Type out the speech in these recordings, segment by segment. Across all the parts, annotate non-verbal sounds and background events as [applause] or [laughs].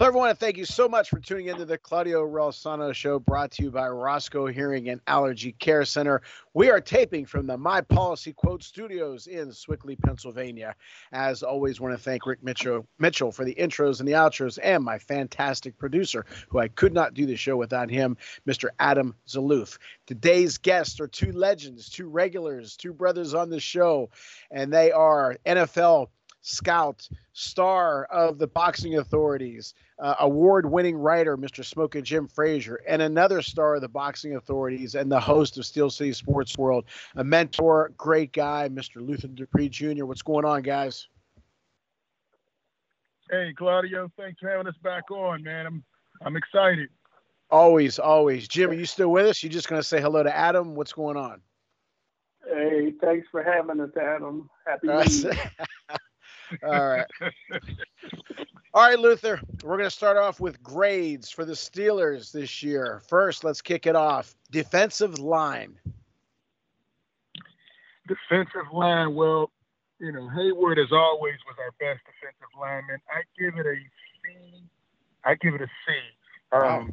Hello, everyone, and thank you so much for tuning into the Claudio Relsano Show, brought to you by Roscoe Hearing and Allergy Care Center. We are taping from the My Policy Quote Studios in Sewickley, Pennsylvania. As always, want to thank Rick Mitchell, Mitchell for the intros and the outros, and my fantastic producer, who I could not do the show without him, Mr. Adam Zaluth. Today's guests are two legends, two regulars, two brothers on the show, and they are NFL scout, star of the boxing authorities, uh, award winning writer, Mr. Smoking Jim Frazier, and another star of the boxing authorities and the host of Steel City Sports World, a mentor, great guy, Mr. Luther Dupree Jr. What's going on, guys? Hey, Claudio, thanks for having us back on, man. I'm I'm excited. Always, always. Jim, are you still with us? You're just going to say hello to Adam? What's going on? Hey, thanks for having us, Adam. Happy New Year. [laughs] All right. All right, Luther. We're going to start off with grades for the Steelers this year. First, let's kick it off. Defensive line. Defensive line. Well, you know, Heyward as always was our best defensive lineman. I give it a C. I give it a C. Um, wow.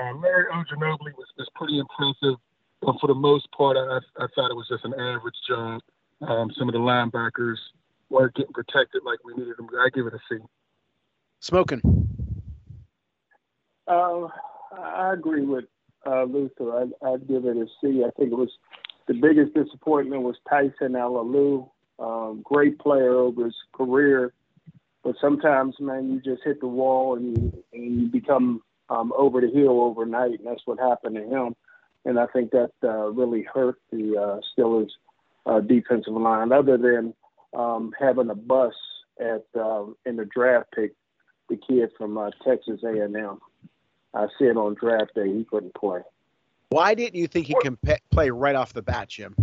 uh, Larry Ogunjobi was, was pretty impressive, but for the most part, I, I thought it was just an average job. Um, some of the linebackers weren't getting protected like we needed them. I give it a C. Smoking. Uh, I agree with uh, Luther. I, I'd give it a C. I think it was the biggest disappointment was Tyson Alualu. Um, great player over his career, but sometimes, man, you just hit the wall and you, and you become um, over the hill overnight, and that's what happened to him. And I think that uh, really hurt the uh, Steelers' uh, defensive line. Other than um, having a bus at um, in the draft pick, the kid from uh, Texas A&M. I said on draft day he couldn't play. Why didn't you think he can pe- play right off the bat, Jim?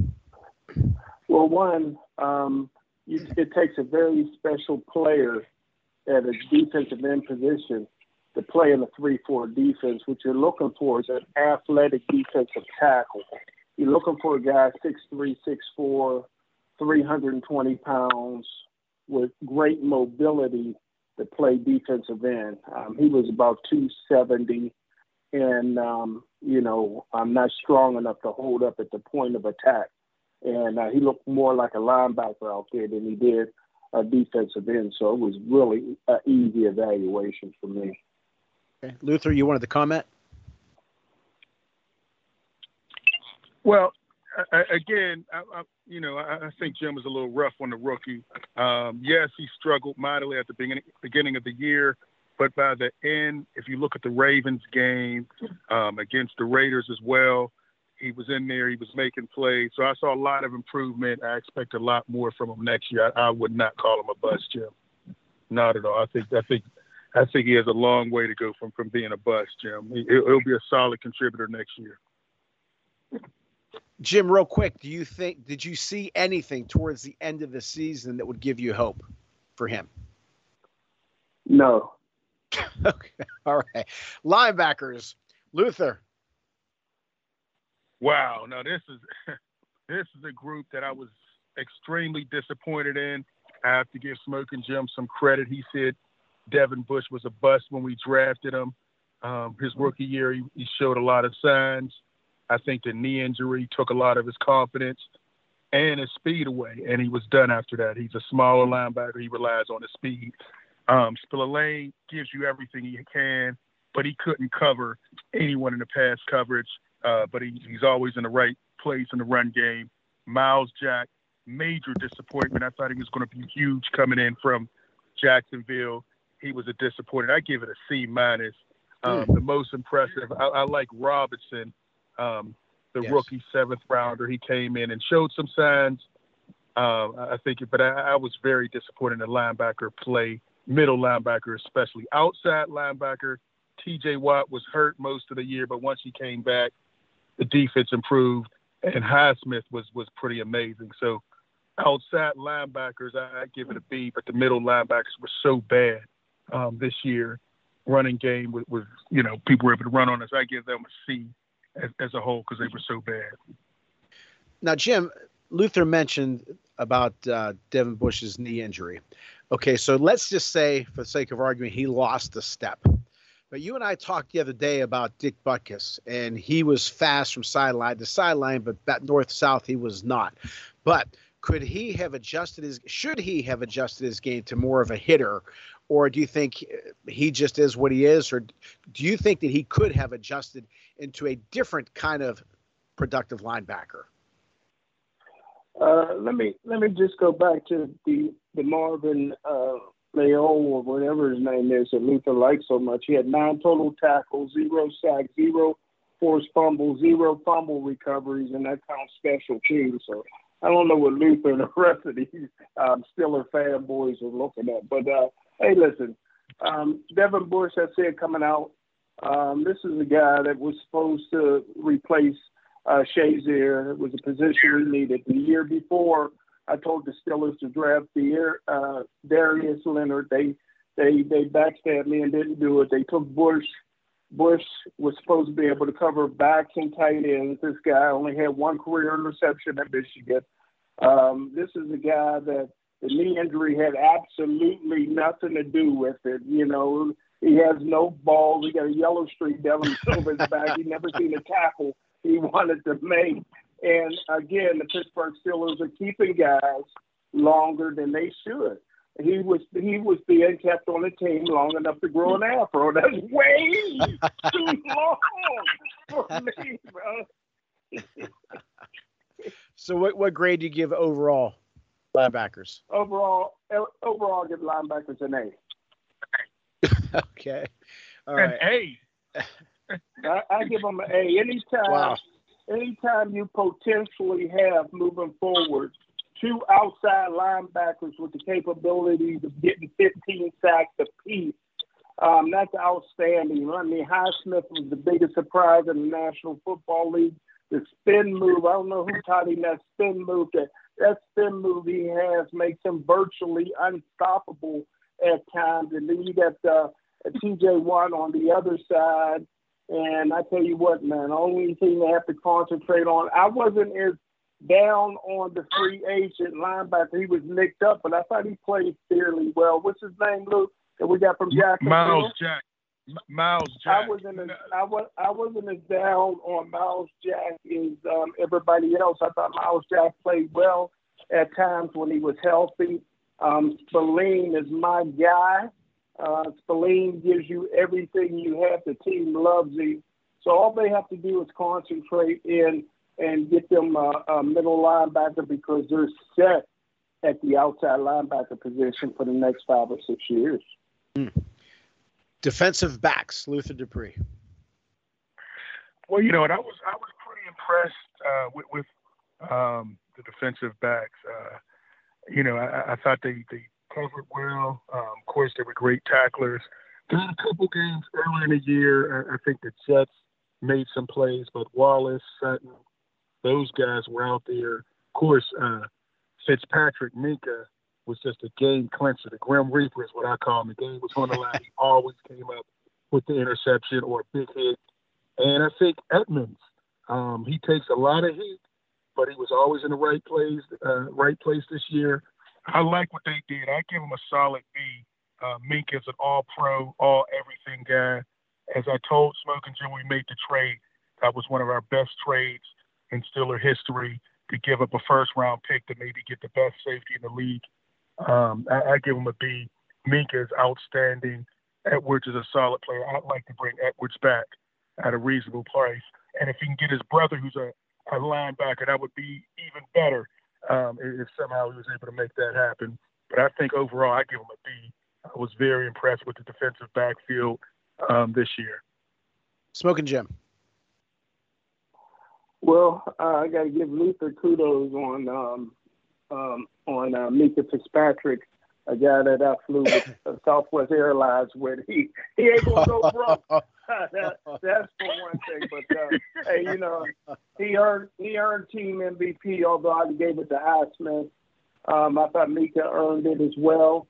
Well, one, um, you, it takes a very special player at a defensive end position to play in a three-four defense. What you're looking for is an athletic defensive tackle. You're looking for a guy six three, six four, 320 pounds with great mobility to play defensive end. Um, he was about 270, and um, you know, I'm not strong enough to hold up at the point of attack. And uh, he looked more like a linebacker out there than he did a defensive end. So it was really an easy evaluation for me. Okay. Luther, you wanted to comment? Well, I, again, I, you know, I, think Jim was a little rough on the rookie. Um, yes, he struggled mightily at the beginning beginning of the year, but by the end, if you look at the Ravens game um, against the Raiders as well, he was in there. He was making plays. So I saw a lot of improvement. I expect a lot more from him next year. I, I would not call him a bust, Jim. Not at all. I think I think I think he has a long way to go from from being a bust, Jim. He, he'll be a solid contributor next year. Jim, real quick, do you think did you see anything towards the end of the season that would give you hope for him? No. [laughs] okay. All right. Linebackers, Luther. Wow. Now this is [laughs] this is a group that I was extremely disappointed in. I have to give Smoking Jim some credit. He said Devin Bush was a bust when we drafted him. Um, his rookie year, he, he showed a lot of signs. I think the knee injury took a lot of his confidence and his speed away, and he was done after that. He's a smaller linebacker. He relies on his speed. Um, Spillane gives you everything he can, but he couldn't cover anyone in the pass coverage. Uh, but he, he's always in the right place in the run game. Myles Jack, major disappointment. I thought he was going to be huge coming in from Jacksonville. He was a disappointment. I give it a C minus. Um, mm. The most impressive, I, I like Robinson um, the yes. rookie seventh rounder. He came in and showed some signs. Uh, I think, but I, I, was very disappointed in the linebacker play, middle linebacker especially. Outside linebacker, T.J. Watt was hurt most of the year, but once he came back, the defense improved, and Highsmith was was pretty amazing. So outside linebackers, I, I give it a B, but the middle linebackers were so bad um, this year. Running game was, was, you know, people were able to run on us. I give them a C as, as a whole because they were so bad. Now, Jim, Luther mentioned about uh, Devin Bush's knee injury. Okay, so let's just say, for the sake of argument, he lost a step. But you and I talked the other day about Dick Butkus, and he was fast from sideline to sideline, but back north south he was not. But could he have adjusted his? Should he have adjusted his game to more of a hitter, or do you think he just is what he is, or do you think that he could have adjusted into a different kind of productive linebacker? Uh, let me let me just go back to the the Marvin uh, Leal or whatever his name is that Luther liked so much. He had nine total tackles, zero sacks, zero forced fumbles, zero fumble recoveries, and that counts special teams. So I don't know what Luther and the rest of these um, Steeler fanboys are looking at. But uh, hey, listen, um, Devin Bush, I said coming out, um, this is a guy that was supposed to replace uh, Shazier. It was a position we needed. The year before, I told the Steelers to draft the uh, Darius Leonard. They they they backstabbed me and didn't do it. They took Bush. Bush was supposed to be able to cover backs and tight ends. This guy only had one career interception at Michigan. Um, this is a guy that the knee injury had absolutely nothing to do with it. You know, he has no balls. He got a yellow streak down his back. He never seen a tackle he wanted to make. And again, the Pittsburgh Steelers are keeping guys longer than they should. He was he was being kept on the team long enough to grow an afro. That's way too long for me, bro. [laughs] so, what what grade do you give overall linebackers? Overall, overall, give linebackers an A. [laughs] okay, all right. An A. [laughs] I, I give them an A. Anytime, wow. anytime you potentially have moving forward two outside linebackers with the capabilities of getting 15 sacks apiece, um, that's outstanding. I mean, Highsmith was the biggest surprise in the National Football League. The spin move, I don't know who taught him that spin move. That, that spin move he has makes him virtually unstoppable at times. And then you got uh, TJ Watt on the other side and I tell you what, man, the only thing I have to concentrate on, I wasn't as down on the free agent linebacker. He was nicked up, but I thought he played fairly well. What's his name, Luke? That we got from Jacksonville? Myles Jack. Myles Jack. I wasn't as I was I wasn't as down on Myles Jack as um, everybody else. I thought Myles Jack played well at times when he was healthy. Um, Spillane is my guy. Uh, Spillane gives you everything you have. The team loves him. So all they have to do is concentrate in and get them uh, a middle linebacker because they're set at the outside linebacker position for the next five or six years. Hmm. Defensive backs, Luther Dupree. Well, you know, and I was I was pretty impressed uh, with, with um, the defensive backs. Uh, you know, I, I thought they, they covered well. Um, of course, they were great tacklers. There were a couple games early in the year. I, I think the Jets made some plays, but Wallace, Sutton, those guys were out there. Of course, uh, Fitzpatrick, Minkah was just a game clincher. The Grim Reaper is what I call him. The game was on the line. He [laughs] always came up with the interception or a big hit. And I think Edmunds, um, he takes a lot of heat, but he was always in the right place, uh, right place this year. I like what they did. I give them a solid B. Uh, Mink is an all pro, all everything guy. As I told Smoking Jim, we made the trade. That was one of our best trades in Steeler history to give up a first round pick to maybe get the best safety in the league. Um, I, I give him a B. Mink is outstanding. Edwards is a solid player. I'd like to bring Edwards back at a reasonable price. And if he can get his brother, who's a, a linebacker, that would be even better um, if somehow he was able to make that happen. But I think overall, I give him a B. I was very impressed with the defensive backfield um, this year. Smoking Jim. Well, uh, I got to give Luther kudos on um, um, on uh, Minkah Fitzpatrick, a guy that I flew with [laughs] uh, Southwest Airlines with. He he ain't gonna go broke. [laughs] [laughs] that, that's for one thing. But uh, hey, you know, he earned he earned team MVP. Although I gave it to Asman, um, I thought Mika earned it as well.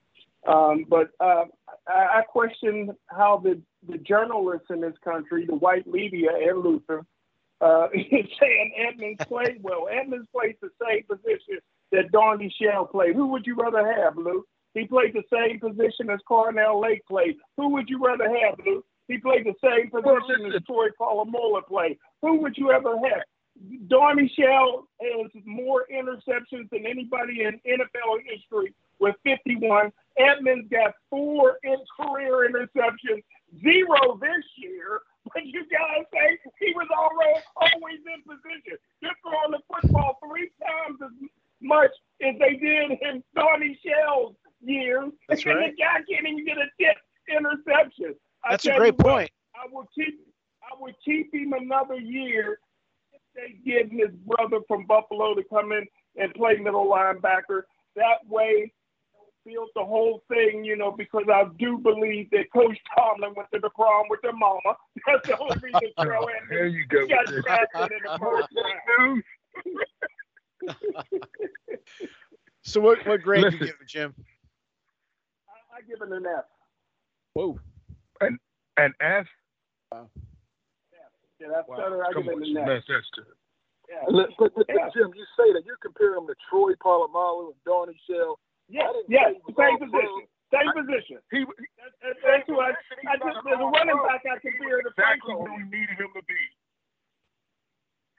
Um, but uh, I, I question how the the journalists in this country, the white media and Luther, uh, is saying Edmunds played well. Edmunds plays the same position that Donnie Shell played. Who would you rather have, Lou? He played the same position as Carnell Lake played. Who would you rather have, Lou? He played the same position as Troy Polamalu played. Who would you ever have? Donnie Shell has more interceptions than anybody in NFL history with 51. Edmunds got four in career interceptions, zero this year. But you guys say he was already always in position. They're throwing the football three times as much as they did in Donnie Shell's years. That's and right. the guy can't even get a tip interception. I That's a great you what, point. I will keep I would keep him another year if they give his brother from Buffalo to come in and play middle linebacker. That way build the whole thing, you know, because I do believe that Coach Tomlin went to the prom with their mama. [laughs] That's the only reason [laughs] oh, Terrell There Edmunds you go. got drafted in the first round. [laughs] So what, what grade do you give it, Jim? I, I give it an F. Whoa. An F. Yeah, that's better. I Come give on, it an F. that's, that's true. Yeah. But, but, but Yeah. Jim, you say that you're comparing him to Troy Polamalu and Donnie Shell. Yes, I didn't yes, say he was same position. Same I- position. He, That's, that's, that's who I, I just, as a running back, I compare to exactly Franco. who we needed him to be.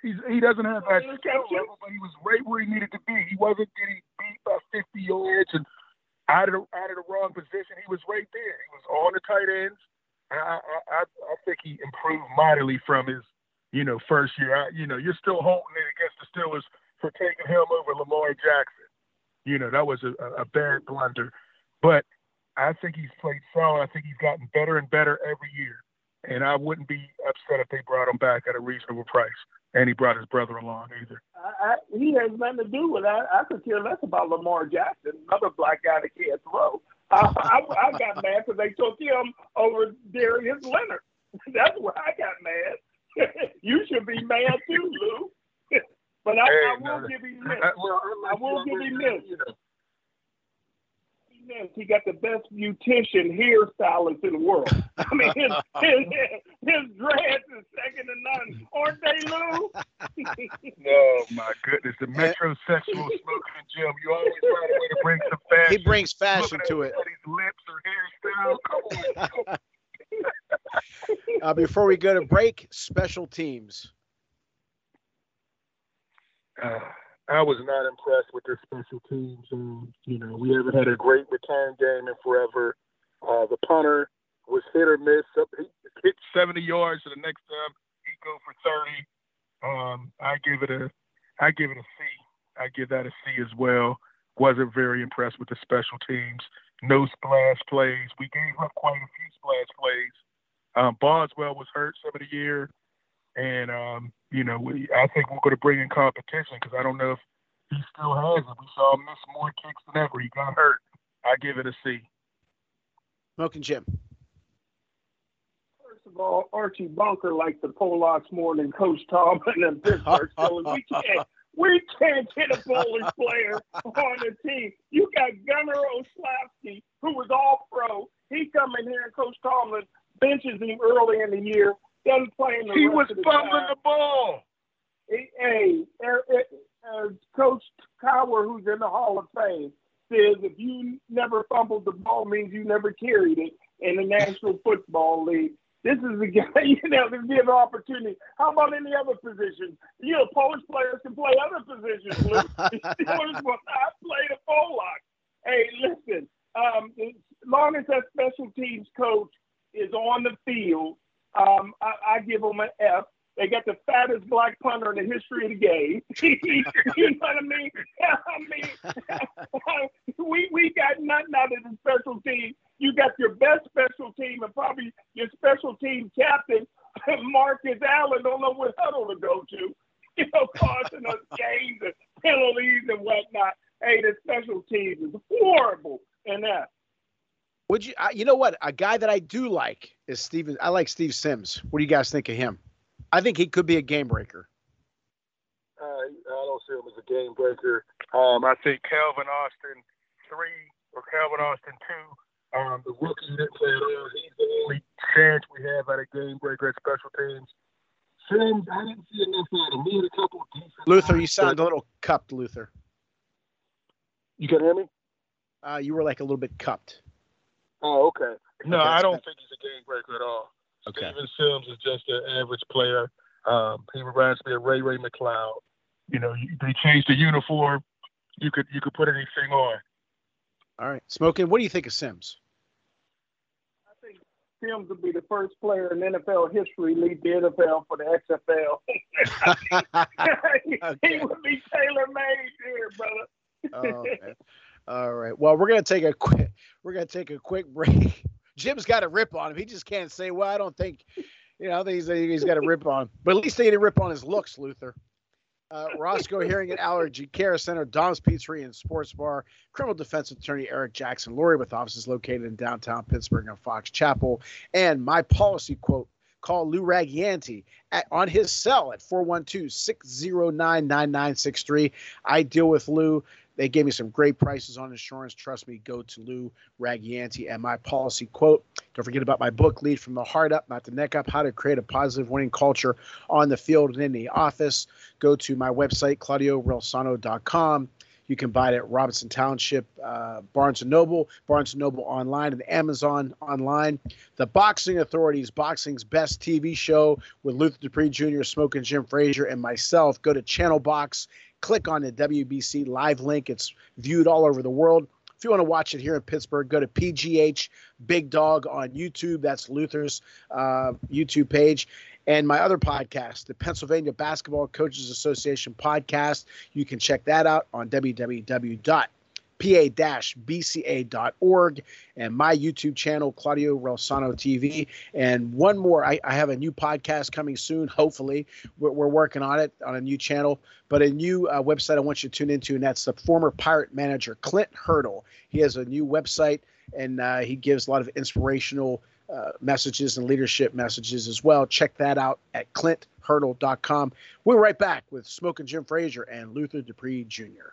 He's, he doesn't have that skill level, but he was right where he needed to be. He wasn't getting beat by 50 yards and out of the, out of the wrong position. He was right there. He was on the tight ends. I, I, I, think he improved mightily from his, you know, first year. I, you know, you're still holding it against the Steelers for taking him over Lamar Jackson. You know, that was a, a bad blunder. But I think he's played solid. I think he's gotten better and better every year. And I wouldn't be upset if they brought him back at a reasonable price. And he brought his brother along either. I, I, he has nothing to do with that. I could care less about Lamar Jackson, another black guy that can't throw. I, I, I got mad because they took him over Darius Leonard. [laughs] That's where I got mad. [laughs] you should be mad too, Lou. [laughs] but I, I will no, give him this. I, well, I will give him this. You know, Yes, he got the best beautician hairstylist in the world. I mean, his, [laughs] his, his dreads is second to none, aren't they, Lou? [laughs] [laughs] oh my goodness, the metrosexual smoking Jim. You always find a way to bring some fashion. He brings fashion to it. somebody's lips or hairstyle. Come on. Uh, before we go to break, special teams. Uh, I was not impressed with their special teams. Um, you know, we haven't had a great return game in forever. Uh, the punter was hit or miss. He hit 70 yards, and the next time he go for 30. Um, I give it a, I give it a C. I give that a C as well. Wasn't very impressed with the special teams. No splash plays. We gave up quite a few splash plays. Um, Boswell was hurt some of the year. And um, you know, we, I think we're going to bring in competition because I don't know if he still has it. We saw him miss more kicks than ever. He got hurt. I give it a C. Smoking Jim. First of all, Archie Bunker likes the Polacks more than Coach Tomlin and Pittsburgh Steelers. We can't, we can't get a Polish player on the team. You got Gunner Olszewski, who was all pro. He come in here and Coach Tomlin benches him early in the year, doesn't play in the He was of the fumbling the ball. Hey, hey er, er, uh, Coach Cowher, who's in the Hall of Fame, says if you never fumbled the ball means you never carried it in the National Football League. This is the [laughs] guy, you know, to give an opportunity. How about any other position? You know, Polish players can play other positions. Lou. [laughs] Steelers will not play the Polak. Hey, listen, um, as long as that special teams coach is on the field, um, I, I give them an F. They got the fattest black punter in the history of the game. [laughs] you know what I mean? [laughs] I mean, [laughs] we we got nothing out of the special team. You got your best special team and probably your special team captain, Marcus Allen, don't know what huddle to go to. You know, causing us games and penalties and whatnot. Hey, the special teams is horrible in that. Would you? You know what? A guy that I do like is Steven. I like Steve Sims. What do you guys think of him? I think he could be a game breaker. Uh, I don't see him as a game breaker. Um, I think Calvin Austin three or Calvin Austin two. Um, the rookie didn't play at all. He's the only chance we have at a game breaker at special teams. Sims, I didn't see enough out of him. A couple decent. Luther, you sound a little cupped, Luther. You can hear me? Uh, you were like a little bit cupped. Oh, okay. No, Okay, I don't think he's a game breaker at all. Okay. Steven Sims is just an average player. Um, he reminds me of Ray Ray McCloud. You know, they changed the uniform. You could you could put anything on. All right, smoking. What do you think of Sims? I think Sims will be the first player in NFL history to lead the NFL for the XFL. [laughs] [laughs] he would be tailor made here, brother. Oh, man. All right. Well, we're gonna take a quick. We're gonna take a quick [laughs] break. Jim's got a rip on him. He just can't say, "Well, I don't think." You know, I think he's, he's got a rip on. But at least they didn't rip on his looks, Luther. Uh, Roscoe Hearing and Allergy Care Center, Dom's Pizzeria and Sports Bar, criminal defense attorney Eric Jackson Laurie with offices located in downtown Pittsburgh and Fox Chapel. And my policy quote call Lou Ragianti at, on his cell at 412 609 9963. I deal with Lou. They gave me some great prices on insurance. Trust me, go to Lou Ragianti. And my policy quote don't forget about my book, Lead from the Heart Up, Not the Neck Up How to Create a Positive Winning Culture on the Field and in the Office. Go to my website, claudiorelsano.com. You can buy it at Robinson Township, uh, Barnes Noble, Barnes Noble online, and Amazon online. The Boxing Authorities, boxing's best TV show with Luther Dupree Jr., Smoking Jim Frazier, and myself. Go to Channel Box, click on the WBC live link. It's viewed all over the world. If you want to watch it here in Pittsburgh, go to PGH Big Dog on YouTube. That's Luther's uh, YouTube page. And my other podcast, the Pennsylvania Basketball Coaches Association podcast, you can check that out on www.pa-bca.org and my YouTube channel, Claudio Relsano TV. And one more, I, I have a new podcast coming soon. Hopefully, we're, we're working on it on a new channel, but a new uh, website I want you to tune into, and that's the former Pirate manager Clint Hurdle. He has a new website, and uh, he gives a lot of inspirational uh, messages and leadership messages as well. Check that out at clinthurdle.com. We're right back with Smoking Jim Frazier and Luther Dupree Jr.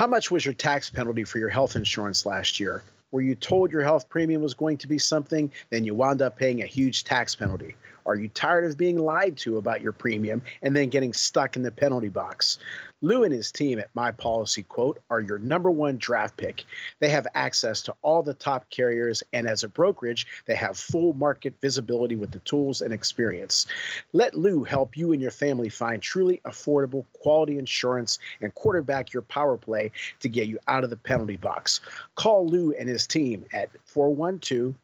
How much was your tax penalty for your health insurance last year? Were you told your health premium was going to be something, then you wound up paying a huge tax penalty? Are you tired of being lied to about your premium and then getting stuck in the penalty box? Lou and his team at My Policy Quote are your number one draft pick. They have access to all the top carriers, and as a brokerage, they have full market visibility with the tools and experience. Let Lou help you and your family find truly affordable, quality insurance and quarterback your power play to get you out of the penalty box. Call Lou and his team at 412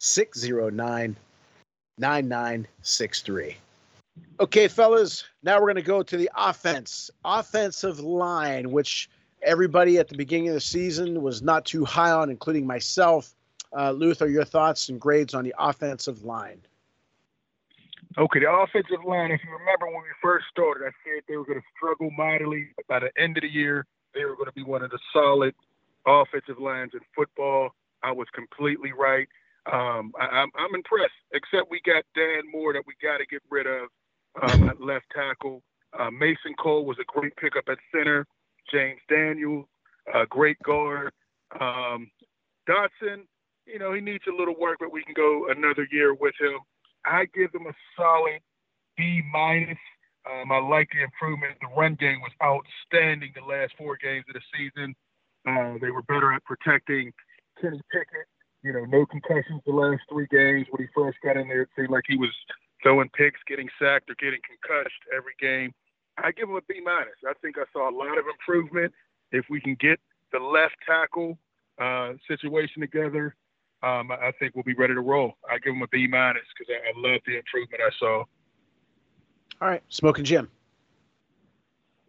609 9963. Okay, fellas, now we're going to go to the offense, offensive line, which everybody at the beginning of the season was not too high on, including myself. Uh, Luther, your thoughts and grades on the offensive line? Okay, the offensive line, if you remember when we first started, I said they were going to struggle mightily. By the end of the year, they were going to be one of the solid offensive lines in football. I was completely right. Um, I, am impressed, except we got Dan Moore that we got to get rid of um, at left tackle. Uh, Mason Cole was a great pickup at center. James Daniel, a great guard. Um, Dotson, you know, he needs a little work, but we can go another year with him. I give them a solid B minus. Um, I like the improvement. The run game was outstanding the last four games of the season. Uh, they were better at protecting Kenny Pickett. You know, no concussions the last three games. When he first got in there, it seemed like he was throwing picks, getting sacked, or getting concussed every game. I give him a B minus. I think I saw a lot of improvement. If we can get the left tackle uh, situation together, um, I think we'll be ready to roll. I give them a B minus because I, I love the improvement I saw. All right, Smoking Jim.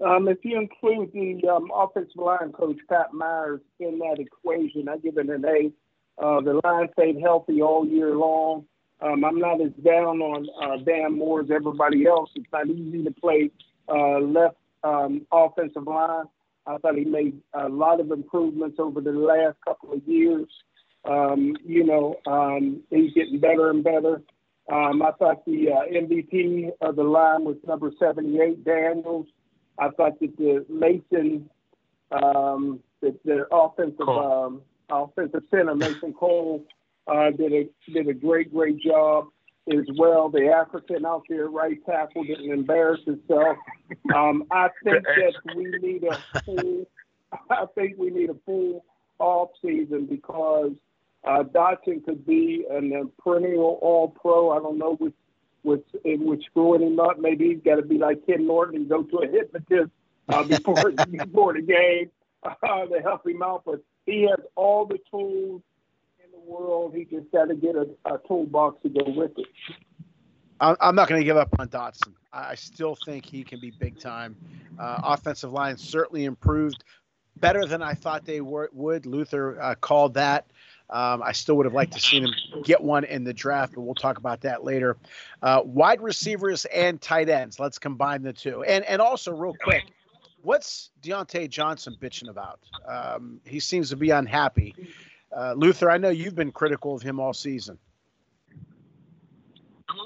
Um, if you include the um, offensive line coach Pat Myers in that equation, I give it an A. Uh, the line stayed healthy all year long. Um, I'm not as down on uh, Dan Moore as everybody else. It's not easy to play uh, left um, offensive line. I thought he made a lot of improvements over the last couple of years. Um, you know, um, he's getting better and better. Um, I thought the uh, MVP of the line was number 78, Daniels. I thought that the Mason, um, the, the offensive um, offensive center Mason Cole uh, did a did a great great job as well. The African out there right tackle didn't embarrass himself. Um, I think [laughs] that we need a full. [laughs] I think we need a full off season because uh, Dotson could be an, perennial All Pro. I don't know which which in which screwing him up. Maybe he's got to be like Ken Norton and go to a hypnotist uh, [laughs] before before the game uh, to help him out. But he has all the tools world. He just got to get a, a toolbox to go with it. I'm not going to give up on Dotson. I still think he can be big time. Uh, offensive line certainly improved better than I thought they were, would. Luther uh, called that. Um, I still would have liked to seen him get one in the draft, but we'll talk about that later. Uh, wide receivers and tight ends. Let's combine the two. And and also real quick, what's Diontae Johnson bitching about? Um, he seems to be unhappy. Uh, Luther, I know you've been critical of him all season.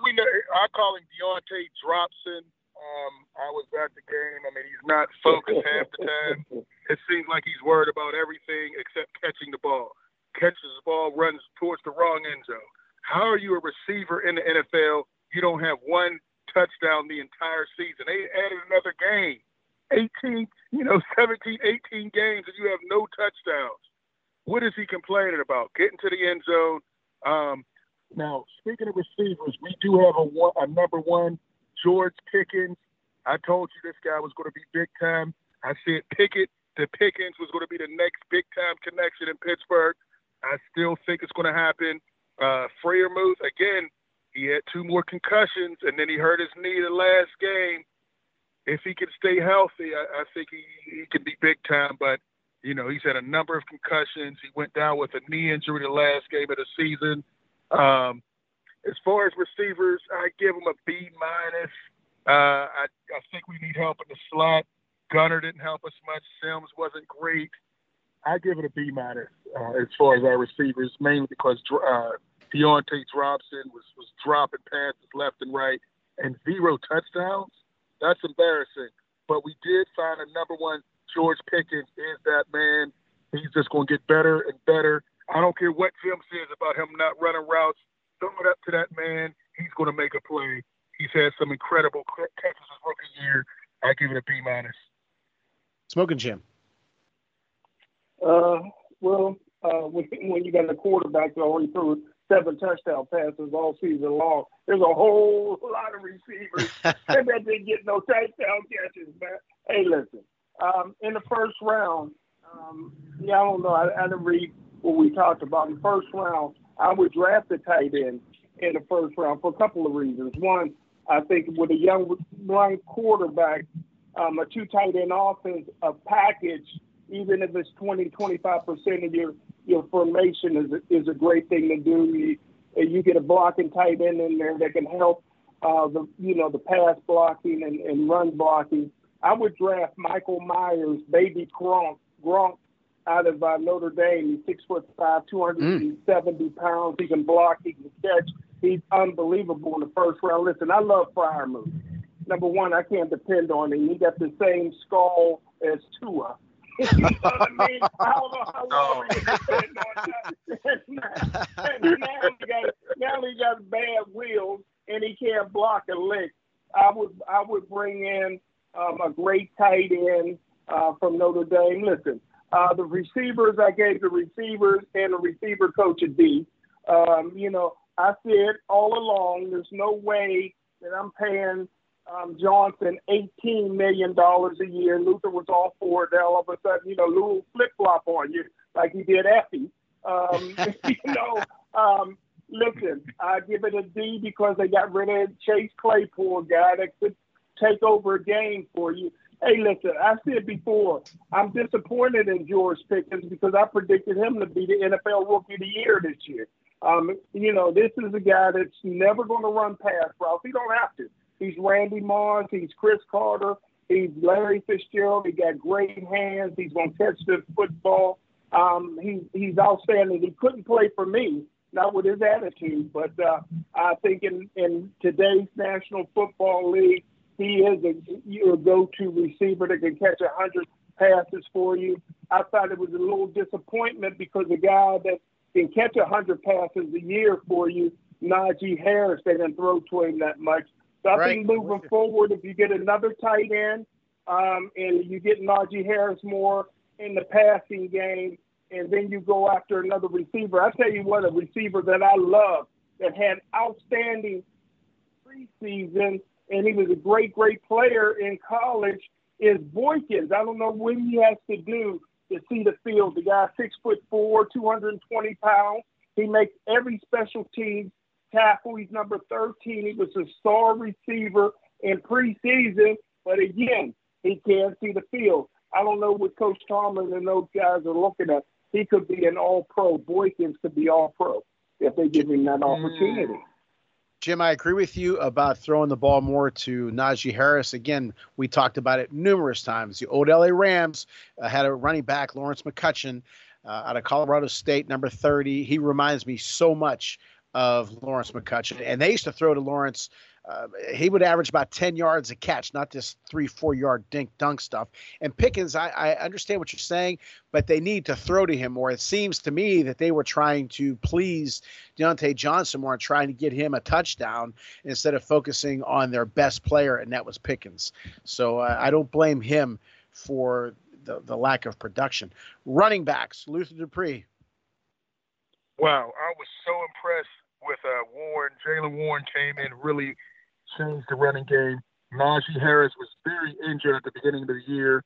We know, I call him Deontay Dropson. Um, I was at the game. I mean, he's not focused half the time. It seems like he's worried about everything except catching the ball catches the ball, runs towards the wrong end zone. How are you a receiver in the NFL? You don't have one touchdown the entire season. They added another game. 18, you know, [laughs] 17, 18 games, and you have no touchdowns. What is he complaining about? Getting to the end zone. Um, now, speaking of receivers, we do have a, a number one, George Pickens. I told you this guy was going to be big time. I said Pickett to Pickens was going to be the next big time connection in Pittsburgh. I still think it's going to happen. Uh, Freiermuth, again, he had two more concussions, and then he hurt his knee the last game. If he can stay healthy, I, I think he, he can be big time. But, you know, he's had a number of concussions. He went down with a knee injury the last game of the season. Um, as far as receivers, I give him a B minus. Uh, I, I think we need help in the slot. Gunner didn't help us much. Sims wasn't great. I give it a B minus uh, as far as our receivers, mainly because uh, Deontay Dropson was was dropping passes left and right and zero touchdowns. That's embarrassing. But we did find a number one. George Pickens is that man. He's just going to get better and better. I don't care what Jim says about him not running routes. Throw it up to that man. He's going to make a play. He's had some incredible catches his rookie year. I give it a B minus. Smoking Jim. Uh, well, uh, when, when you got a quarterback that only threw seven touchdown passes all season long, there's a whole lot of receivers [laughs] that didn't get no touchdown catches, man. Hey, listen, um, in the first round, um, yeah, I don't know. I, I didn't read what we talked about. In the first round, I would draft a tight end in the first round for a couple of reasons. One, I think with a young young quarterback, um, a two tight end offense, a package even if it's 20, 25% of your, your formation is, is a great thing to do. You, you get a blocking tight end in there that can help uh, the you know the pass blocking and, and run blocking. I would draft Michael Myers, baby Gronk, Gronk out of uh, Notre Dame. He's six foot five, 270 mm. pounds. He can block, he can catch. He's unbelievable in the first round. Listen, I love Freiermuth. Number one, I can't depend on him. He got the same skull as Tua. [laughs] you know what I mean? I don't know how long we can depend on that. [laughs] and now, he got, now he got bad wheels and he can't block a lick. I would I would bring in um, a great tight end uh, from Notre Dame. Listen, uh, the receivers I gave the receivers and the receiver coach a D. Um, you know, I said all along, there's no way that I'm paying um, Johnson $18 million a year. Luther was all for it. Then all of a sudden, you know, Lou flip flop on you like he did Effie. Um, [laughs] you know, um, listen, I give it a D because they got rid of Chase Claypool, guy that could take over a game for you. Hey, listen, I said before, I'm disappointed in George Pickens because I predicted him to be the NFL Rookie of the Year this year. Um, you know, this is a guy that's never going to run past routes. He don't have to. He's Randy Moss. He's Cris Carter. He's Larry Fitzgerald. He got great hands. He's going to catch the football. Um, he, he's outstanding. He couldn't play for me, not with his attitude, but uh, I think in, in today's National Football League, he is a, a go-to receiver that can catch a hundred passes for you. I thought it was a little disappointment because a guy that can catch a hundred passes a year for you, Najee Harris, they didn't throw to him that much. So I right. think moving forward, if you get another tight end um, and you get Najee Harris more in the passing game, and then you go after another receiver. I tell you what, a receiver that I love that had outstanding preseason, and he was a great, great player in college, is Boykins. I don't know what he has to do to see the field. The guy six foot four, 220 pounds. He makes every special team tackle. He's number 13. He was a star receiver in preseason, but again, he can't see the field. I don't know what Coach Tomlin and those guys are looking at. He could be an all pro. Boykins could be all pro if they give him that opportunity. Mm. Jim, I agree with you about throwing the ball more to Najee Harris. Again, we talked about it numerous times. The old LA Rams uh, had a running back, Lawrence McCutcheon, uh, out of Colorado State, number 30. He reminds me so much of Lawrence McCutcheon. And they used to throw to Lawrence. Uh, he would average about 10 yards a catch, not this three, four yard dink dunk stuff. And Pickens, I, I understand what you're saying, but they need to throw to him more. It seems to me that they were trying to please Diontae Johnson more and trying to get him a touchdown instead of focusing on their best player, and that was Pickens. So uh, I don't blame him for the, the lack of production. Running backs, Luther Dupree. Wow, I was so impressed with uh, Warren. Jaylen Warren came in, really changed the running game. Najee Harris was very injured at the beginning of the year.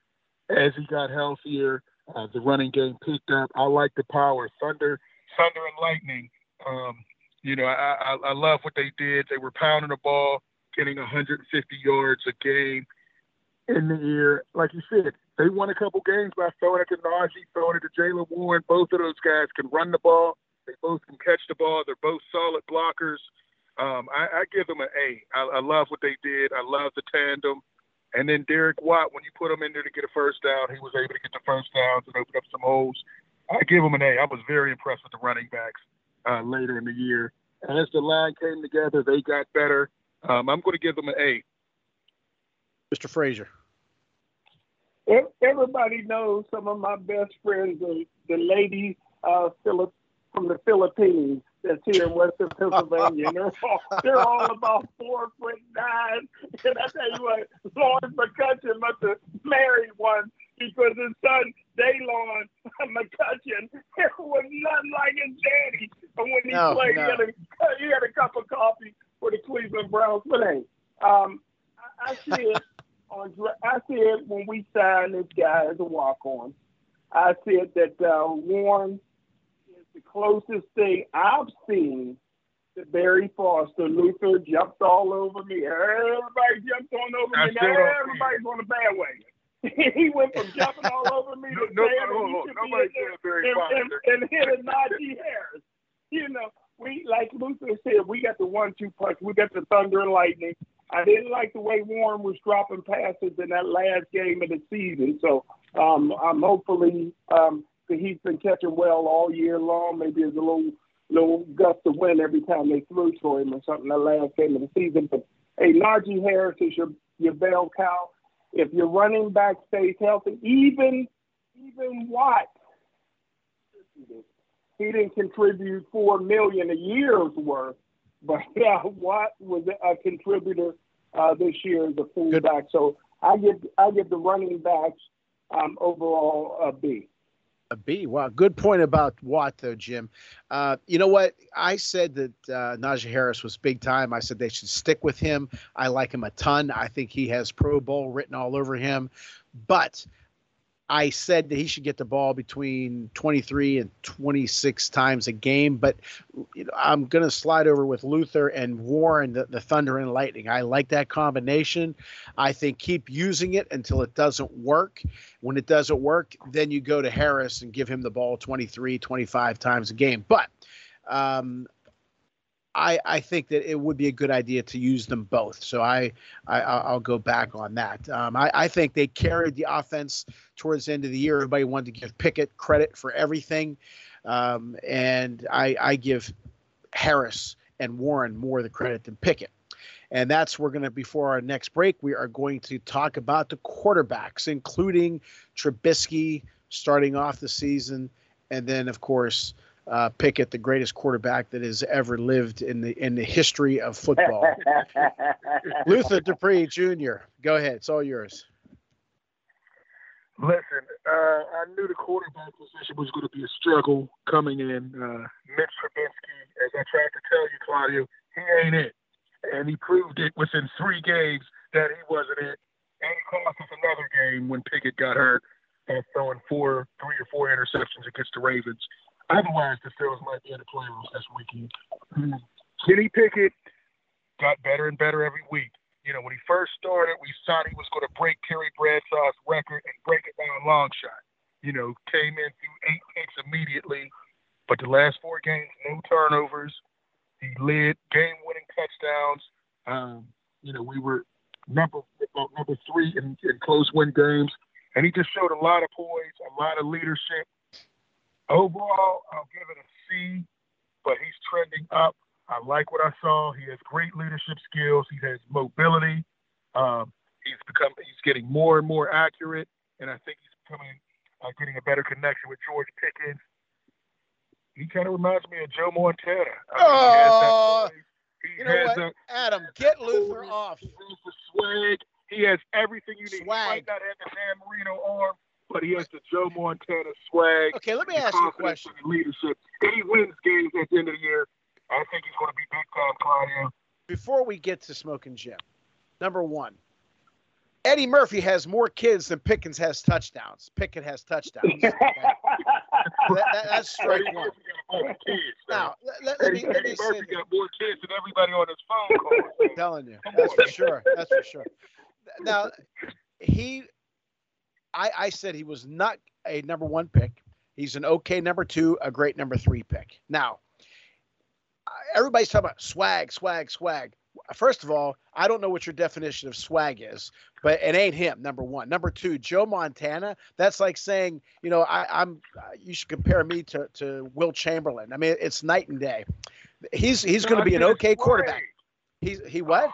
As he got healthier, uh, the running game picked up. I like the power. Thunder, thunder and lightning. Um, you know, I, I, I love what they did. They were pounding the ball, getting 150 yards a game in the air. Like you said, they won a couple games by throwing it to Najee, throwing it to Jaylen Warren. Both of those guys can run the ball. They both can catch the ball. They're both solid blockers. Um, I, I, give them an A. I, I love what they did. I love the tandem. And then Derek Watt, when you put him in there to get a first down, he was able to get the first downs and open up some holes. I give him an A. I was very impressed with the running backs uh, later in the year. And as the line came together, they got better. Um, I'm going to give them an A. Mr. Frazier. Everybody knows some of my best friends, the, the lady uh, Philip from the Philippines that's here in Western Pennsylvania. And they're all, they're all about four foot nine. And I tell you what, Lawrence McCutcheon must have married one because his son, Daylon McCutcheon, [laughs] was nothing like his daddy. And when he no, played, no. He, had a, he had a cup of coffee for the Cleveland Browns. But hey, um, I, I said on I said when we signed this guy as a walk on, I said that uh, Warren – closest thing I've seen to Barry Foster. Luther jumped all over me. Everybody jumped on over me. Now everybody's on the bandwagon. [laughs] he went from jumping all over me to [laughs] no, saying no, he no, should nobody be in said Barry there Bonds. and, and, and hit a Najee Harris. You know, we like Luther said, we got the one-two punch. We got the thunder and lightning. I didn't like the way Warren was dropping passes in that last game of the season. So um, I'm hopefully um, that he's been catching well all year long. Maybe there's a little little gust of wind every time they threw to him or something. That last game of the season, but hey, Najee Harris is your your bell cow. If your running back stays healthy, even even Watt, he didn't contribute four million a year's worth, but [laughs] yeah, Watt was a contributor uh, this year as a fullback. So I give I give the running backs um, overall a B. B. Wow, good point about Watt though, Jim. Uh, you know what? I said that uh, Najee Harris was big time. I said they should stick with him. I like him a ton. I think he has Pro Bowl written all over him. But I said that he should get the ball between 23 and 26 times a game. But you know, I'm going to slide over with Luther and Warren, the, the Thunder and Lightning. I like that combination. I think keep using it until it doesn't work. When it doesn't work, then you go to Harris and give him the ball 23, 25 times a game. But um, I, I think that it would be a good idea to use them both. So I, I I'll go back on that. Um, I, I think they carried the offense towards the end of the year. Everybody wanted to give Pickett credit for everything, um, and I, I give Harris and Warren more the credit than Pickett. And that's we're going to before our next break. We are going to talk about the quarterbacks, including Trubisky starting off the season, and then of course uh, Pickett, the greatest quarterback that has ever lived in the in the history of football. [laughs] Luther Dupree Jr. Go ahead, it's all yours. Listen, uh, I knew the quarterback position was going to be a struggle coming in. Uh, Mitch Trubisky, as I tried to tell you, Claudio, he ain't it, and he proved it within three games that he wasn't it. And he cost us another game when Pickett got hurt and throwing four, three or four interceptions against the Ravens. Otherwise, the Steelers might be in the playoffs this weekend. Kenny Pickett got better and better every week. You know, when he first started, we thought he was going to break Terry Bradshaw's record and break it by a long shot. You know, came in threw eight picks immediately, but the last four games, no turnovers. He led game-winning touchdowns. Um, you know, we were number number three in, in close win games, and he just showed a lot of poise, a lot of leadership. Overall, I'll give it a C, but he's trending up. I like what I saw. He has great leadership skills. He has mobility. Um, he's become he's getting more and more accurate, and I think he's becoming uh, getting a better connection with George Pickens. He kind of reminds me of Joe Montana. I mean, Oh, he you has know what, that- Adam? Get Luther off. He has the swag. He has everything you need. He Swag. might not have the Dan Marino arm, but he has the Joe Montana swag. Okay, let me ask you a question. Leadership. And he wins games at the end of the year. I think he's going to be big time, Claudio. Before we get to Smoking Jim, number one, Eddie Murphy has more kids than Pickens has touchdowns. Pickett has touchdowns. [laughs] That- that- that's strike one. Murphy got kids. Now, let, let- let Eddie, me, Eddie Murphy got more kids than everybody on his phone call. I'm telling you. That's for sure. That's for sure. Now, he, I, I said he was not a number one pick. He's an okay number two, a great number three pick. Now, everybody's talking about swag, swag, swag. First of all, I don't know what your definition of swag is, but it ain't him. Number one. Number two, Joe Montana. That's like saying, you know, I, I'm. Uh, you should compare me to to Wilt Chamberlain. I mean, it's night and day. He's he's going to be an okay quarterback. He's he what?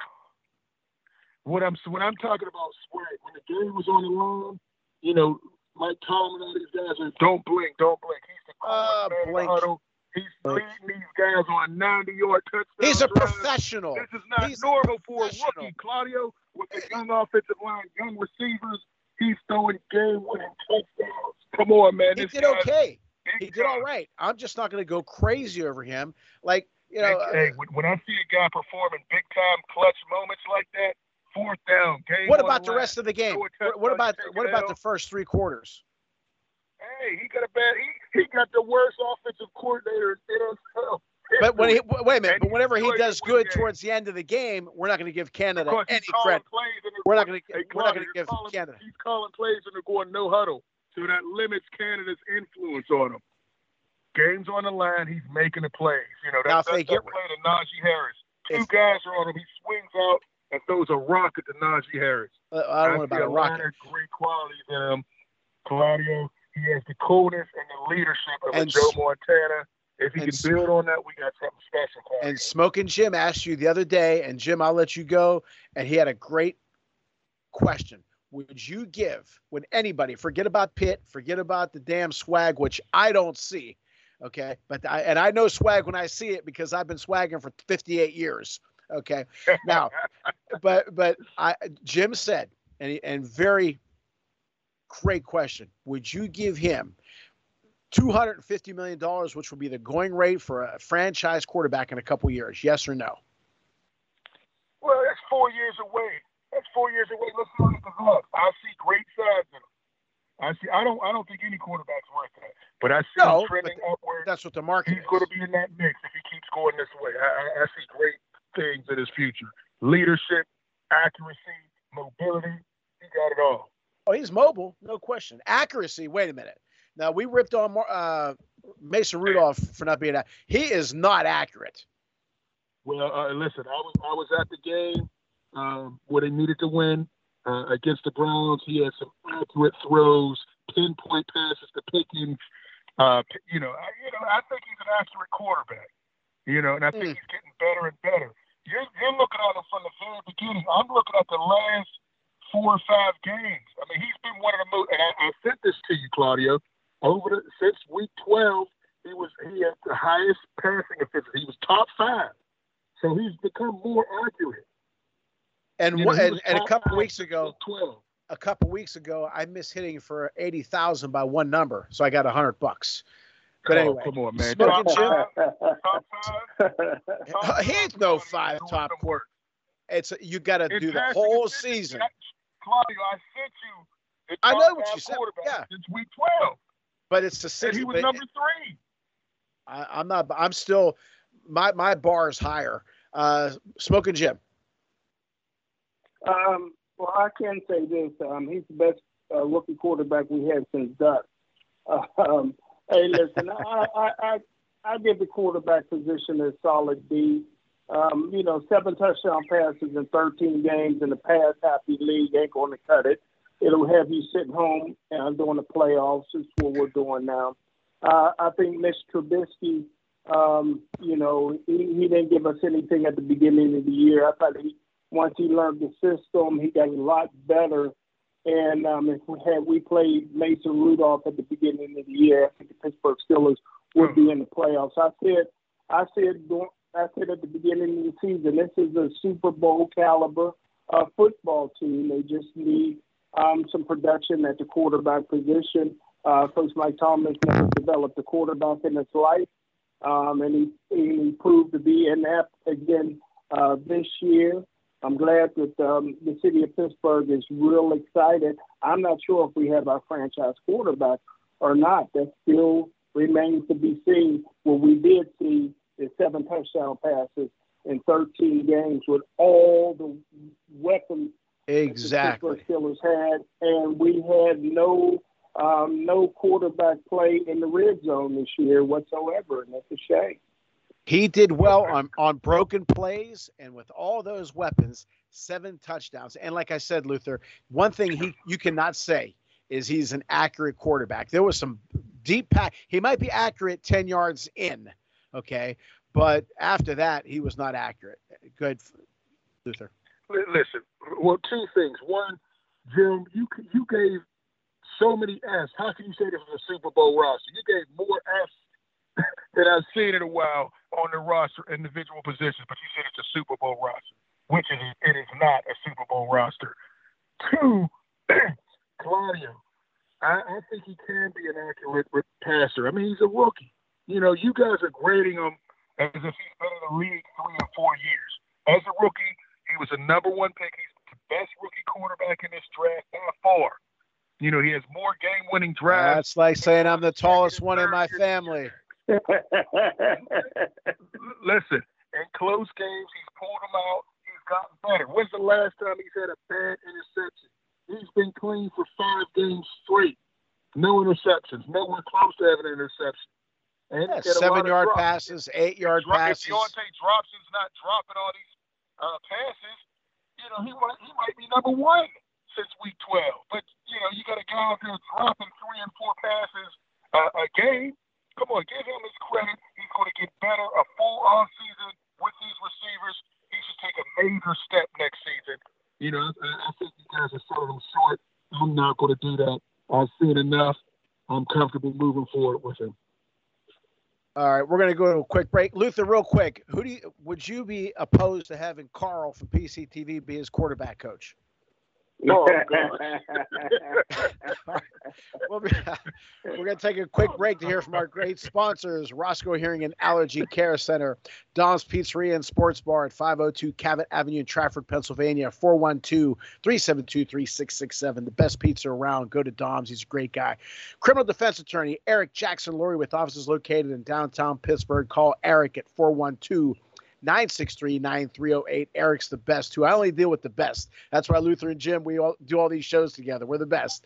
What I'm when I'm talking about swag, when the game was on the line, you know, Mike Tomlin and all these guys are don't blink, don't blink. He's the Uh, coolest man in the blink. huddle. He's Blink. leading these guys on 90 yard touchdowns. He's a drives. professional. This is not He's normal for a rookie, Claudio, with a young offensive line, young receivers. He's throwing game winning touchdowns. Come on, man. He this did guy's okay. big He did all right. I'm just not going to go crazy over him. Like you know, uh, hey, hey, when, when I see a guy performing big time clutch moments like that, fourth down, game what about the line, rest of the game? What, what about what about the first three quarters? Hey, he got a bad. He, he got the worst offensive coordinator in NFL but when he wait a minute, but whenever he does good towards the end of the game, we're not going to give Canada any credit. We're not going to. We're not going to give calling, Canada. He's calling plays and they're going no huddle, so that limits Canada's influence on him. Games on the line, he's making the plays. You know, Now, that, if they get- play to Najee Harris. Two guys are on him. He swings out and throws a rocket to Najee Harris. Uh, I don't know about a a lot rocket. of great qualities in him. Claudio, he has the coolness and the leadership of a Joe Montana. If he can build on that, we got something special. Claudio. And Smoking Jim asked you the other day, and Jim, I'll let you go. And he had a great question. Would you give, would anybody forget about Pitt, forget about the damn swag, which I don't see, okay? But I, and I know swag when I see it because I've been swagging for 58 years, okay? [laughs] Now, but but I Jim said, and and very great question. Would you give him two hundred and fifty million dollars, which would be the going rate for a franchise quarterback in a couple years? Yes or no? Well, that's four years away. That's four years away. Let's look at the Bucks. I see great size in them. I see. I don't. I don't think any quarterback's worth that. But I see No, him trending upward. That's what the market He's is. going to be in that mix if he keeps going this way. I, I, I see great things in his future: leadership, accuracy, mobility. He got it all. Oh, he's mobile, no question. Accuracy. Wait a minute. Now we ripped on uh, Mason Rudolph for not being. that. He is not accurate. Well, uh, listen, I was I was at the game um, where they needed to win uh, against the Browns. He had some accurate throws, pinpoint passes to Pickens. Uh, you know, I, you know, I think he's an accurate quarterback. You know, and I think Mm. he's getting better and better. You're, you're looking at him from the very beginning. I'm looking at the last four or five games. I mean, he's been one of the most. And I, I sent this to you, Claudio. Over the since week 12, he was he had the highest passing efficiency. He was top five. So he's become more accurate. And You what, know, and, and a couple weeks ago, week 12. a couple weeks ago, I missed hitting for eighty thousand by one number, so I got a hundred bucks. But Oh, anyway, come on, man. Smoking Top Jim, five, top five, top Uh, he ain't no five top some quarter. It's you got to do the whole season. I- Claudio, I sent you. I know what you said, quarterbacks yeah. Since week 12. But it's the And six. he was number three. I, I'm not. I'm still. My my bar is higher. Uh, Smoking Jim. Um, well, I can say this: um, he's the best uh, rookie quarterback we had since Duck. [laughs] Um, hey, listen, I, I, I I give the quarterback position a solid B. Um, you know, seven touchdown passes in 13 games in the pass happy league ain't going to cut it. It'll have you sitting home and doing the playoffs. Is what we're doing now. Uh, I think Mitch Trubisky, um, you know, he, he didn't give us anything at the beginning of the year. I thought he once he learned the system, he got a lot better. And um, if we had we played Mason Rudolph at the beginning of the year, I think the Pittsburgh Steelers would be in the playoffs. I said, I said, I said at the beginning of the season, this is a Super Bowl caliber uh, football team. They just need um, some production at the quarterback position. Uh, Coach Mike Thomas never developed a quarterback in his life, um, and he, he proved to be inept again uh, this year. I'm glad that um, the city of Pittsburgh is real excited. I'm not sure if we have our franchise quarterback or not. That still remains to be seen. What we did see is seven touchdown passes in 13 games with all the weapons Exactly. the Steelers had, and we had no um, no quarterback play in the red zone this year whatsoever, and that's a shame. He did well on on broken plays and with all those weapons, seven touchdowns. And like I said, Luther, one thing he you cannot say is he's an accurate quarterback. There was some deep pack. He might be accurate 10 yards in, okay? But after that, he was not accurate. Good Luther. Listen, well, two things. One, Jim, you you gave so many Fs. How can you say this is a Super Bowl roster? You gave more Fs [laughs] than I've seen in a while on the roster, individual positions, but you said it's a Super Bowl roster, which is it is not a Super Bowl roster. Two, [clears throat] Claudio, I, I think he can be an accurate passer. I mean, he's a rookie. You know, you guys are grading him as if he's been in the league three or four years. As a rookie, he was a number one pick. He's the best rookie quarterback in this draft by far. You know, he has more game-winning drives. That's like saying I'm the tallest one in my family. Listen, in close games, he's pulled them out. He's gotten better. When's the last time he's had a bad interception? He's been clean for five games straight. No interceptions. No one close to having an interception. And yeah, seven yard passes, eight yard passes. If Deontay Dropson's not dropping all these uh, passes, you know, he might he might be number one since week 12. But, you know, you got a guy out there dropping three and four passes uh, a game. Come on, give him his credit. He's going to get better a full off season with these receivers. He should take a major step next season. You know, I, I think you guys are selling him short. I'm not going to do that. I've seen enough. I'm comfortable moving forward with him. All right, we're going to go to a quick break. Luther, real quick, who do you would you be opposed to having Carl from PCTV be his quarterback coach? [laughs] Oh, [laughs] we'll be, [laughs] we're going to take a quick oh, break to hear from our great sponsors Roscoe Hearing and Allergy Care Center, Dom's Pizzeria and Sports Bar at 502 Cavett Avenue in Trafford, Pennsylvania, 412 372 3667. The best pizza around. Go to Dom's. He's a great guy. Criminal defense attorney Eric Jackson Lurie with offices located in downtown Pittsburgh. Call Eric at 412 963 9308. Eric's the best, too. I only deal with the best. That's why Luther and Jim, we all do all these shows together. We're the best.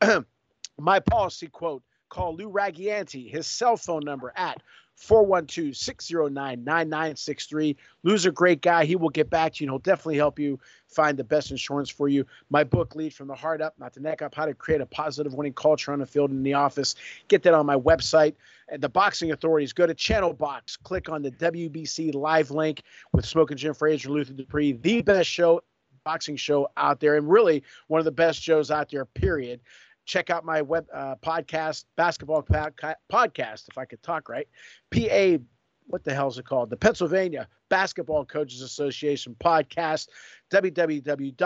[clears throat] My policy quote call Lou Ragianti, his cell phone number at 412 609 9963. Lou's a great guy. He will get back to you and he'll definitely help you find the best insurance for you. My book, Lead from the Heart Up, Not the Neck Up How to Create a Positive Winning Culture on the Field and in the Office. Get that on my website. And the Boxing Authorities, go to Channel Box, click on the WBC live link with Smoking Jim Frazier, Luther Dupree, the best show, boxing show out there, and really one of the best shows out there, period check out my web uh, podcast, basketball podcast, if I could talk right. PA, what the hell is it called? The Pennsylvania Basketball Coaches Association podcast, www.pa-bca.org.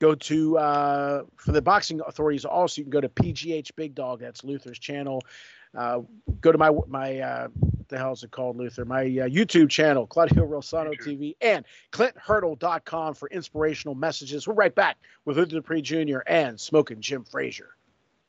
Go to uh, for the boxing authorities. Also, you can go to PGH Big Dog. That's Luther's channel. Uh, go to my my uh, the hell is it called, Luther? My uh, YouTube channel, Claudio Rosano TV, and ClintHurdle.com for inspirational messages. We're right back with Luther Dupree Jr. and Smoking Jim Frazier.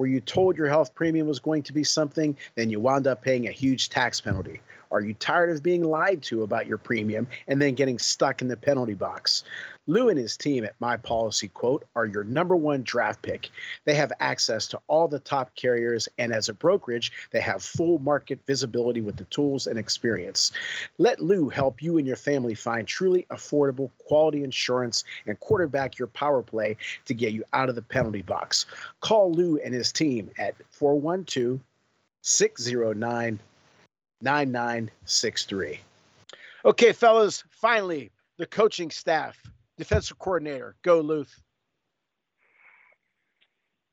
Were you told your health premium was going to be something, then you wound up paying a huge tax penalty? Are you tired of being lied to about your premium and then getting stuck in the penalty box? Lou and his team at My Policy Quote are your number one draft pick. They have access to all the top carriers, and as a brokerage, they have full market visibility with the tools and experience. Let Lou help you and your family find truly affordable, quality insurance and quarterback your power play to get you out of the penalty box. Call Lou and his team at 412 609 9963. Okay, fellas, finally, the coaching staff defensive coordinator. Go, Luth.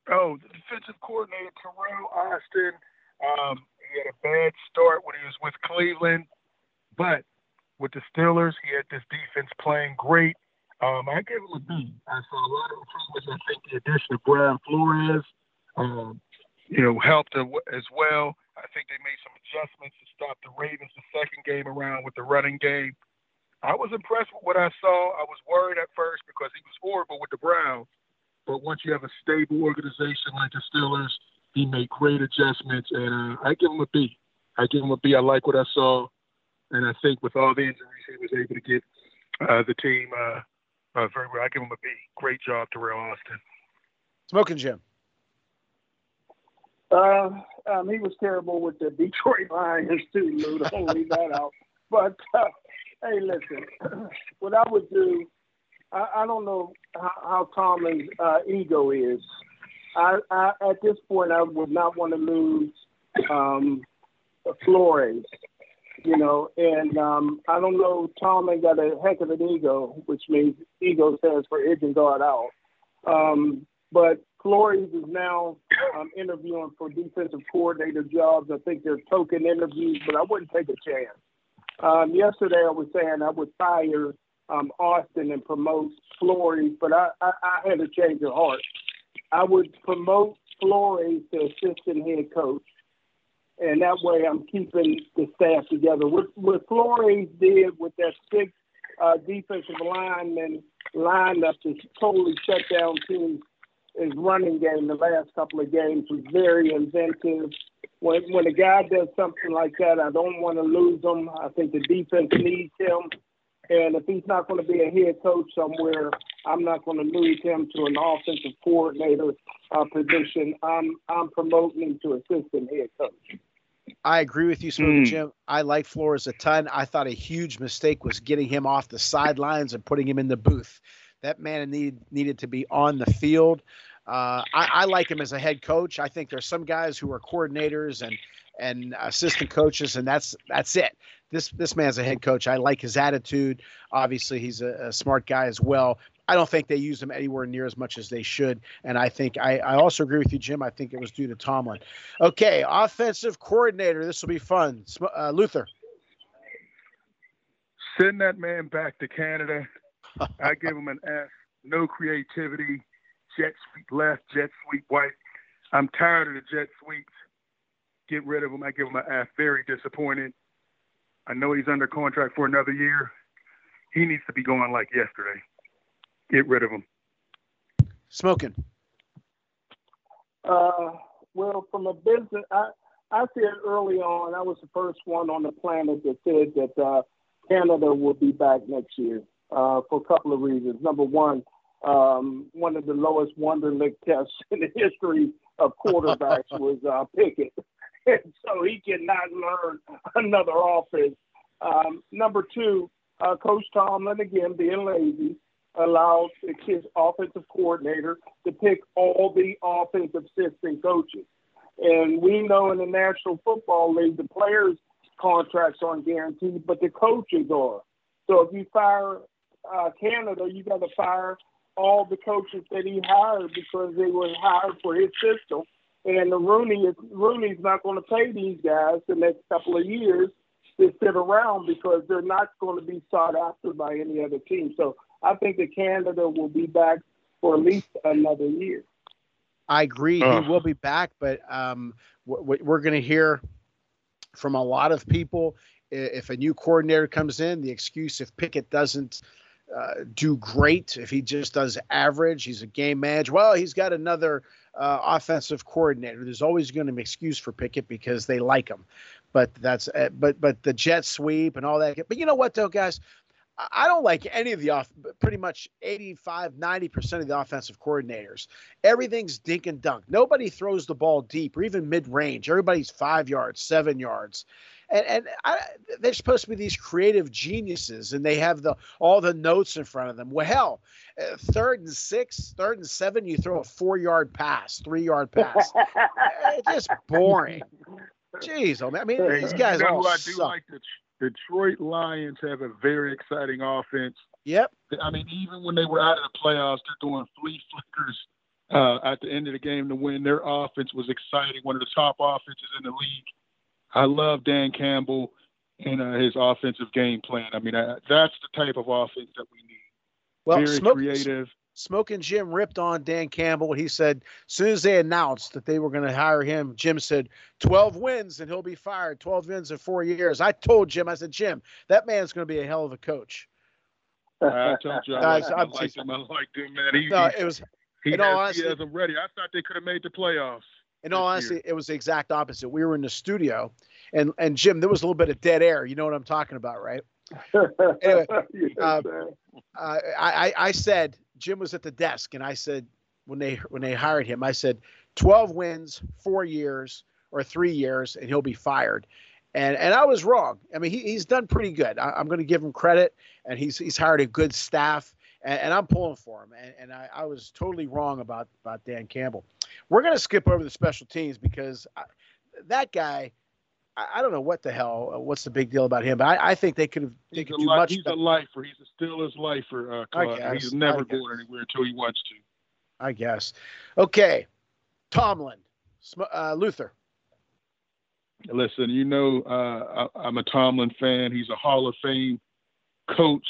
Oh, the defensive coordinator, Teryl Austin. Um, he had a bad start when he was with Cleveland, but with the Steelers, he had this defense playing great. Um, I give him a B. I saw a lot of improvements. I think the addition of Brian Flores, um, you know, helped as well. I think they made some adjustments to stop the Ravens the second game around with the running game. I was impressed with what I saw. I was worried at first because he was horrible with the Browns. But once you have a stable organization like the Steelers, he made great adjustments, and uh, I give him a B. I give him a B. I like what I saw, and I think with all the injuries, he was able to get uh, the team uh, uh, very well. I give him a B. Great job, Teryl Austin. Smoking Jim. Uh, um, he was terrible with the Detroit Lions too, Lou. Don't leave that out. But uh, hey, listen, [clears throat] what I would do, I, I don't know how, how Tomlin's uh, ego is. I, I, at this point, I would not want to lose um, Flores, you know, and um, I don't know. Tomlin got a heck of an ego, which means ego stands for edge and guard out. Um, but Flores is now um, interviewing for defensive coordinator jobs. I think they're token interviews, but I wouldn't take a chance. Um, yesterday, I was saying I would fire um, Austin and promote Flores, but I, I, I had a change of heart. I would promote Flores to assistant head coach, and that way I'm keeping the staff together. What, what Flores did with that six uh, defensive lineman lineup to totally shut down teams his running game the last couple of games was very inventive. When when a guy does something like that, I don't want to lose him. I think the defense needs him. And if he's not going to be a head coach somewhere, I'm not going to lose him to an offensive coordinator uh, position. I'm I'm promoting him to assistant head coach. I agree with you, Smokey mm. Jim. I like Flores a ton. I thought a huge mistake was getting him off the sidelines and putting him in the booth. That man needed needed to be on the field. Uh, I, I, like him as a head coach. I think there's some guys who are coordinators and and assistant coaches, and that's that's it. This this man's a head coach. I like his attitude. Obviously, he's a, a smart guy as well. I don't think they use him anywhere near as much as they should. And I think I, I also agree with you, Jim. I think it was due to Tomlin. Okay, offensive coordinator. This will be fun. Uh, Luther. Send that man back to Canada. I give him an F. No creativity jet sweep left, jet sweep right. I'm tired of the jet sweeps. Get rid of him. I give him an F. Very disappointed. I know he's under contract for another year. He needs to be going like yesterday. Get rid of him. Smoking. Uh, well, from a business, I, I said early on, I was the first one on the planet that said that uh, Canada will be back next year uh, for a couple of reasons. Number one, um, one of the lowest Wonderlic tests in the history of quarterbacks [laughs] was uh, Pickett. [laughs] and so he cannot learn another offense. Um, number two, uh, Coach Tomlin, again, being lazy, allowed his offensive coordinator to pick all the offensive assistant coaches. And we know in the National Football League, the players' contracts aren't guaranteed, but the coaches are. So if you fire uh, Canada, you got to fire all the coaches that he hired because they were hired for his system. And the Rooney is Rooney's not going to pay these guys the next couple of years to sit around because they're not going to be sought after by any other team. So I think that Canada will be back for at least another year. I agree. He will be back, but um, we're going to hear from a lot of people if a new coordinator comes in, the excuse if Pickett doesn't uh, do great. If he just does average, he's a game manager. Well, he's got another uh, offensive coordinator. There's always going to be an excuse for Pickett because they like him. But that's uh, but but the jet sweep and all that. But you know what though, guys. I don't like any of the off, pretty much 85, 90% of the offensive coordinators. Everything's dink and dunk. Nobody throws the ball deep or even mid range. Everybody's five yards, seven yards and and I, they're supposed to be these creative geniuses, and they have the all the notes in front of them. Well, hell, uh, third and six, third and seven, you throw a four yard pass, three yard pass. it's just boring. Jeez, oh, I mean, these guys you know all I suck. like the Detroit Lions have a very exciting offense. Yep. I mean, even when they were out of the playoffs, they're doing flea flickers uh, at the end of the game to win. Their offense was exciting, one of the top offenses in the league. I love Dan Campbell and uh, his offensive game plan. I mean, I, that's the type of offense that we need. Well, very Smoke- creative. Smoking Jim ripped on Dan Campbell. He said, as soon as they announced that they were going to hire him, Jim said, 12 wins and he'll be fired. 12 wins in four years. I told Jim, I said, Jim, that man's going to be a hell of a coach. I told you I Guys, liked him. I I'm liked him. I liked him, man. He, No, it was, he has, he has them ready. I thought they could have made the playoffs. In all honesty, it was the exact opposite. We were in the studio and, and Jim, there was a little bit of dead air. You know what I'm talking about, right? [laughs] Anyway, Yes, uh, uh, I, I I said Jim was at the desk, and I said when they when they hired him, I said twelve wins, four years or three years, and he'll be fired. And and I was wrong. I mean, he, he's done pretty good. I, I'm going to give him credit, and he's he's hired a good staff, and, and I'm pulling for him. And, and I, I was totally wrong about about Dan Campbell. We're going to skip over the special teams because I, that guy. I, I don't know what the hell. uh, What's the big deal about him? But I, I think they could have. They He's, could do li- much. he's better. a lifer. He's a still his lifer, uh, I guess, He's never going anywhere until he wants to. I guess. Okay, Tomlin, uh, Luther. Listen, you know, uh, I, I'm a Tomlin fan. He's a Hall of Fame coach.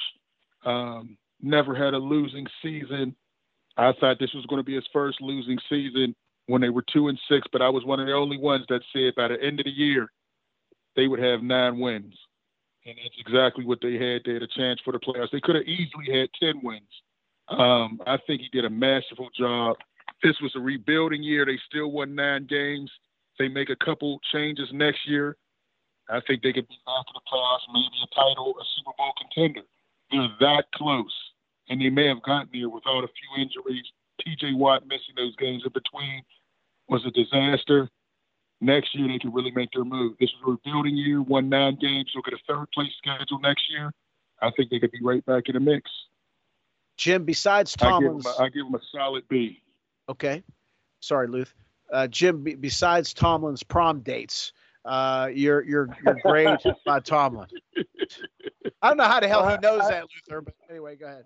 Um, never had a losing season. I thought this was going to be his first losing season when they were two and six, but I was one of the only ones that said by the end of the year they would have nine wins, and that's exactly what they had. They had a chance for the playoffs. They could have easily had ten wins. Um, I think he did a masterful job. This was a rebuilding year. They still won nine games they make a couple changes next year, I think they could be back in the playoffs, maybe a title, a Super Bowl contender. They're that close, and they may have gotten there without a few injuries. T.J. Watt missing those games in between was a disaster. Next year, they could really make their move. This is a rebuilding year, won nine games, look at a third place schedule next year. I think they could be right back in the mix. Jim, besides I give, them Tomlin's, I give them a solid B. okay. Sorry, Luth. Uh, Jim, be, besides Tomlin's prom dates, uh, your your your grade [laughs] by Tomlin. I don't know how the hell he knows that, Luther. But anyway, go ahead.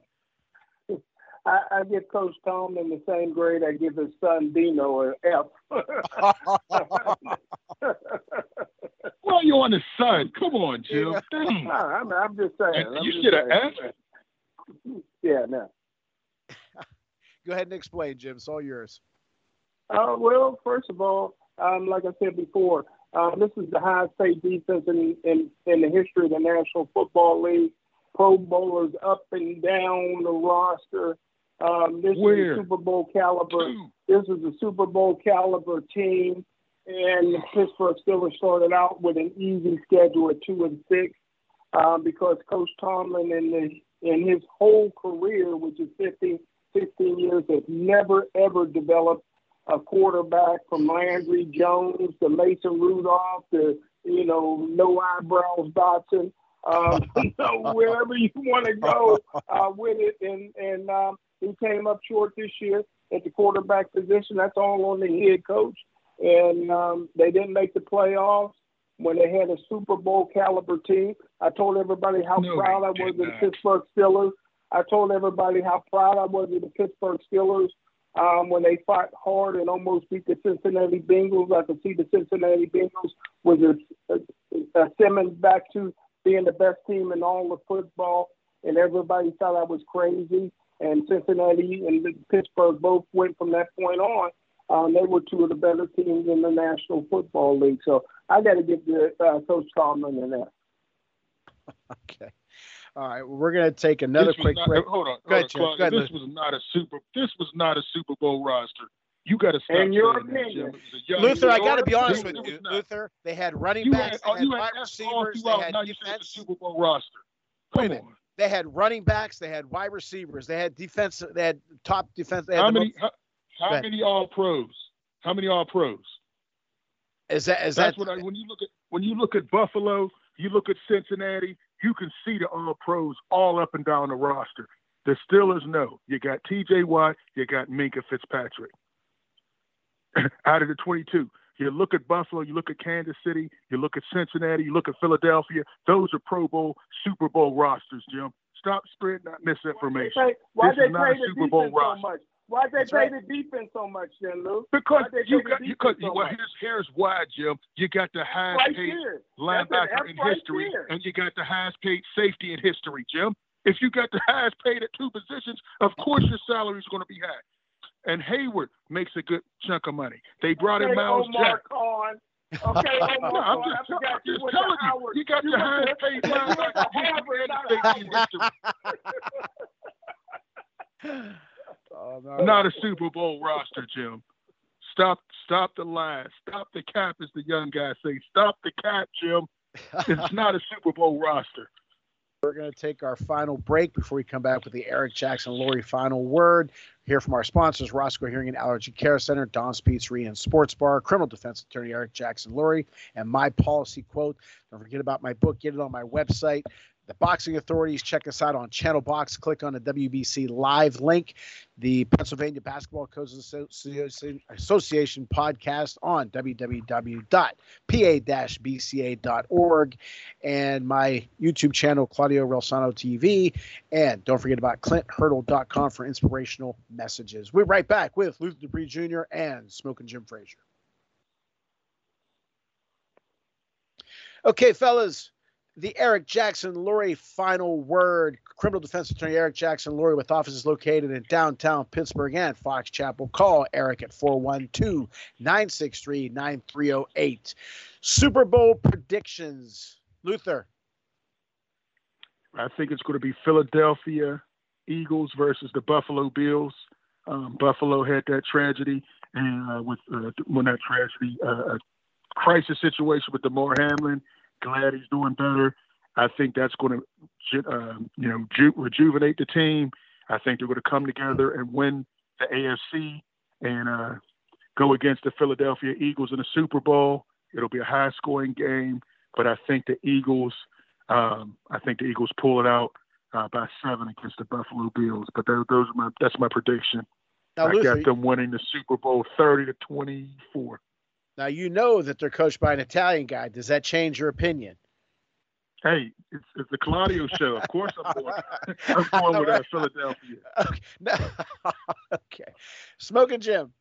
I, I give Coach Tomlin the same grade I give his son Dino an F. [laughs] Well, you're on the son. Come on, Jim. Dang. [laughs] No, I'm, I'm just saying. I'm You should have saying. asked. [laughs] Yeah, no. go ahead and explain, Jim. It's all yours. Uh, well, first of all, um, like I said before, um, this is the highest paid defense in, in, in the history of the National Football League. Pro Bowlers up and down the roster. Um, this Where? is a Super Bowl caliber. Two. This is a Super Bowl caliber team, and the Pittsburgh Steelers started out with an easy schedule at two and six um, because Coach Tomlin in the in his whole career, which is 15, 16 years, has never ever developed a quarterback from Landry Jones to Mason Rudolph to you know no eyebrows Dotson. Um, so [laughs] [laughs] wherever you want to go uh, with it, and and um, he came up short this year at the quarterback position. That's all on the head coach, and um, they didn't make the playoffs when they had a Super Bowl caliber team. I told everybody how No, proud I was of the. Pittsburgh Steelers. I told everybody how proud I was of the Pittsburgh Steelers um, when they fought hard and almost beat the Cincinnati Bengals. I could see the Cincinnati Bengals was a, a, a Simmons back to being the best team in all of football, and everybody thought I was crazy. And Cincinnati and Pittsburgh both went from that point on. Um, they were two of the better teams in the National Football League. So I got to give the uh, Coach Tomlin an F. [laughs] Okay. All right. Well, we're gonna take another quick not- break. Hold on, Go ahead, hold Jim. on, Go ahead, Claudia. This was not a super. This was not a Super Bowl roster. You got to stop In your saying that, opinion. Jim. It was a young- Luther, I got to be honest with you, not. Luther. They had running You backs, had, they had you wide had F all receivers, they had Now you said the defense. Super Bowl roster. Wait a Come minute. on. They had running backs, they had wide receivers, they had defense, they had top defense. Had How many? most- How, how many All Pros? How many All Pros? is that is That's that what I. When you look at when you look at Buffalo, you look at Cincinnati. You can see the All Pros all up and down the roster. The Steelers know you got T.J. Watt, you got Minkah Fitzpatrick. [clears throat] Out of the 22, you look at Buffalo, you look at Kansas City, you look at Cincinnati, you look at Philadelphia. Those are Pro Bowl, Super Bowl rosters, Jim. Stop spreading that misinformation. Why This they is not pay the Super Bowl defense so roster. much? Why they That's pay right. the defense so much, then, Lou? Because you got you got so well here's here's why, Jim. You got the highest Right paid linebacker in right history, there. and you got the highest paid safety in history, Jim. If you got the highest paid at two positions, of course your salary is going to be high. And Heyward makes a good chunk of money. They brought in Myles Omar Jack. Khan. Okay, Omar No, [laughs] I'm Khan, I just, forgot I'm just telling you, Howard. you got You the highest paid [laughs] you went to linebacker Harvard, not history. [laughs] Oh, no. Not a Super Bowl roster, Jim. Stop, stop the lies. Stop the cap, as the young guys say. Stop the cap, Jim. It's not a Super Bowl roster. We're going to take our final break before we come back with the Eric Jackson Lurie final word. Hear from our sponsors, Roscoe Hearing and Allergy Care Center, Dom's Pizzeria and Sports Bar, criminal defense attorney Eric Jackson Lurie, and my policy quote. Don't forget about my book. Get it on my website. The Boxing Authorities, check us out on Channel Box. Click on the WBC live link. The Pennsylvania Basketball Coaches Association, podcast on www.pa-bca.org and my YouTube channel, Claudio Relsano TV. And don't forget about ClintHurdle.com for inspirational messages. We're right back with Luther Dupree Jr. and Smoking Jim Frazier. Okay, fellas, the Eric Jackson Lurie final word. Criminal defense attorney Eric Jackson Lurie with offices located in downtown Pittsburgh and Fox Chapel. Call Eric at 412 963 9308. Super Bowl predictions. Luther. I think it's going to be Philadelphia Eagles versus the Buffalo Bills. Um, Buffalo had that tragedy, and uh, with uh, that tragedy, uh, a crisis situation with Damar Hamlin. Glad he's doing better. I think that's going to, uh, you know, ju- rejuvenate the team. I think they're going to come together and win the AFC and uh, go against the Philadelphia Eagles in the Super Bowl. It'll be a high-scoring game, but I think the Eagles, um, I think the Eagles pull it out uh, by seven against the Buffalo Bills. But those, those are my that's my prediction. Now, I Luther, got them winning the Super Bowl thirty to twenty-four. Now you know that they're coached by an Italian guy. Does that change your opinion? Hey, it's, it's the Claudio show. Of course, I'm going. [laughs] I'm going with uh, Philadelphia. Okay. [laughs] No. okay. Smoking Jim.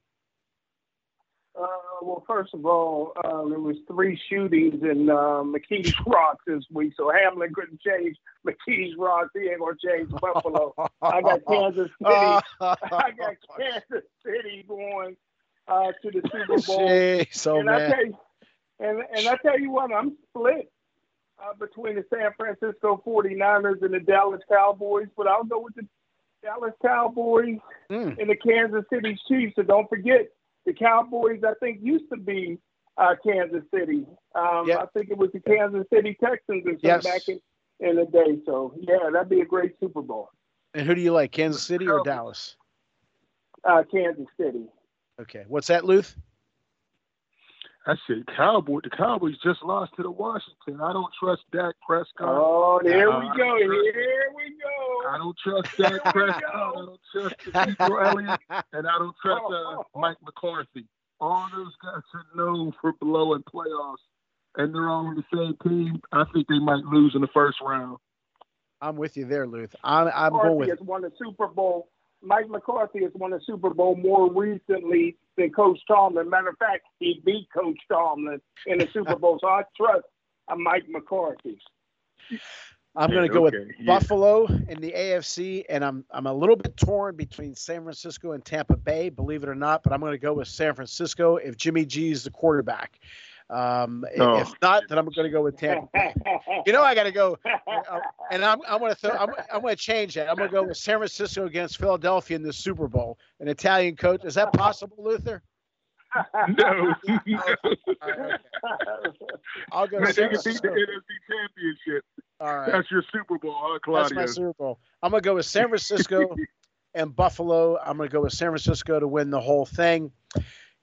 Uh, well, first of all, uh, there was three shootings in uh, McKees [laughs] Rock this week, so Hamlin couldn't change McKees Rock. He ain't gonna change Buffalo. I got Kansas City. I got Kansas City going uh, to the Super [laughs] Bowl. Jeez, oh and I tell you, and and I tell you what, I'm split uh, between the San Francisco 49ers and the Dallas Cowboys, but I'll go with the Dallas Cowboys Mm. and the Kansas City Chiefs. So don't forget, the Cowboys, I think, used to be uh, Kansas City. Um, Yep. I think it was the Kansas City Texans or Yes. back in, in the day. So, yeah, that'd be a great Super Bowl. And who do you like, Kansas City or. Dallas? Uh, Kansas City. Okay. What's that, Luth? I said Cowboy. The Cowboys just lost to the Washington. I don't trust Dak Prescott. Oh, there Uh, we go. Here we go. I don't trust Dak Prescott. I don't trust Ezekiel Elliott, and I don't trust uh, Mike McCarthy. All those guys are known for blowing playoffs, and they're all on the same team. I think they might lose in the first round. I'm with you there, Luth. I'm, I'm going McCarthy with has won the Super Bowl. Mike McCarthy has won a Super Bowl more recently than Coach Tomlin. Matter of fact, he beat Coach Tomlin in the Super Bowl. So I trust uh, Mike McCarthy. I'm going to Yeah, go with yeah. Buffalo in the AFC, and I'm I'm a little bit torn between San Francisco and Tampa Bay, believe it or not. But I'm going to go with San Francisco if Jimmy G is the quarterback. Um, Oh, if not, then I'm going to go with Tampa. [laughs] You know, I got to go, uh, and I'm I'm going to throw, I'm I'm going to change that. I'm going to go with San Francisco against Philadelphia in the Super Bowl. An Italian coach, is that possible, Luther? No, [laughs] I'll go Man, San they can beat the NFC Championship. All right. That's your Super Bowl, huh, That's my Super Bowl. I'm gonna go with San Francisco [laughs] and Buffalo. I'm gonna go with San Francisco to win the whole thing.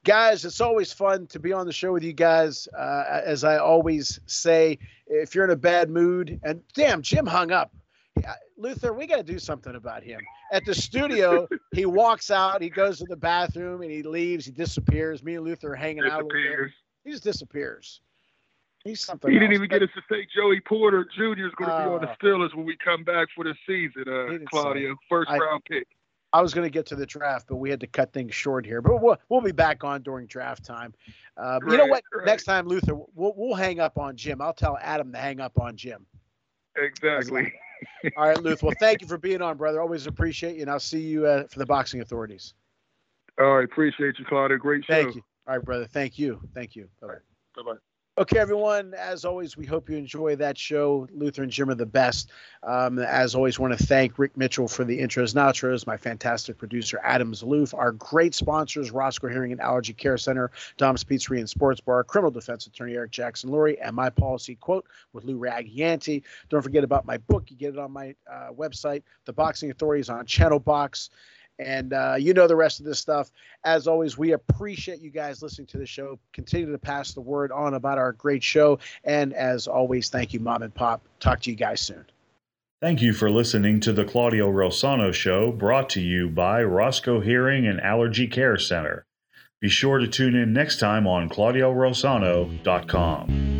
Guys, it's always fun to be on the show with you guys. Uh, as I always say, if you're in a bad mood, and damn, Jim hung up. Luther, we got to do something about him. At the studio, [laughs] he walks out, he goes to the bathroom, and he leaves. He disappears. Me and Luther are hanging out. a little. Disappears. He just disappears. He's something. He didn't else. even get us to say Joey Porter Jr. is going to be on the Uh, Steelers when we come back for the season, uh, Claudio. First I- round pick. I was going to get to the draft, but we had to cut things short here. But we'll, we'll be back on during draft time. Uh, you know what? right. Next time, Luther, we'll, we'll hang up on Jim. I'll tell Adam to hang up on Jim. Exactly. All right, Luther. Well, thank you for being on, brother. Always appreciate you, and I'll see you uh, for the boxing authorities. All right, appreciate you, Claudio. Great show. Thank you. All right, brother. Thank you. Thank you. Bye bye. Okay, everyone. As always, we hope you enjoy that show. Luther and Jim are the best. Um, as always, want to thank Rick Mitchell for the intros and outros, my fantastic producer, Adam Zaloof, our great sponsors, Roscoe Hearing and Allergy Care Center, Dom's Pizzeria and Sports Bar, criminal defense attorney Eric Jackson Lurie, and my policy quote with Lou Ragianti. Don't forget about my book. You get it on my uh, website, The Boxing Authorities on Channel Box and uh, you know the rest of this stuff. As always, we appreciate you guys listening to the show. Continue to pass the word on about our great show. And as always, thank you, Mom and Pop. Talk to you guys soon. Thank you for listening to the Claudio Rosano Show, brought to you by Roscoe Hearing and Allergy Care Center. Be sure to tune in next time on ClaudioRosano.com.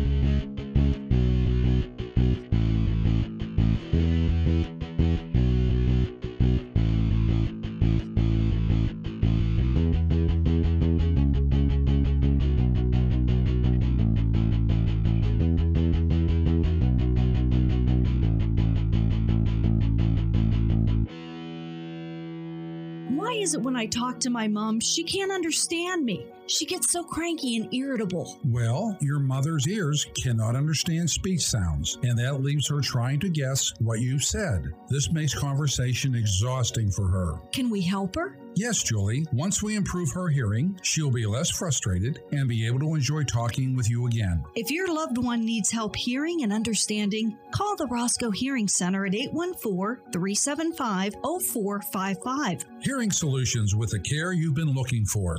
I talk to my mom, she can't understand me? She gets so cranky and irritable. Well, your mother's ears cannot understand speech sounds, and that leaves her trying to guess what you said. This makes conversation exhausting for her. Can we help her? Yes, Julie, once we improve her hearing, she'll be less frustrated and be able to enjoy talking with you again. If your loved one needs help hearing and understanding, call the Roscoe Hearing Center at 814 375 0455. Hearing solutions with the care you've been looking for.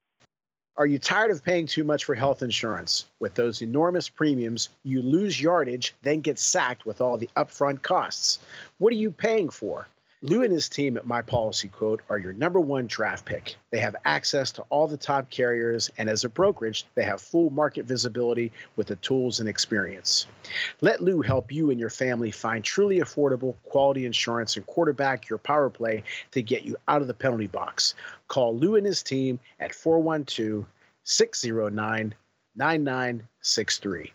Are you tired of paying too much for health insurance? With those enormous premiums, you lose yardage, then get sacked with all the upfront costs. What are you paying for? Lou and his team at My Policy Quote are your number one draft pick. They have access to all the top carriers, and as a brokerage, they have full market visibility with the tools and experience. Let Lou help you and your family find truly affordable, quality insurance and quarterback your power play to get you out of the penalty box. Call Lou and his team at 412 609 9963.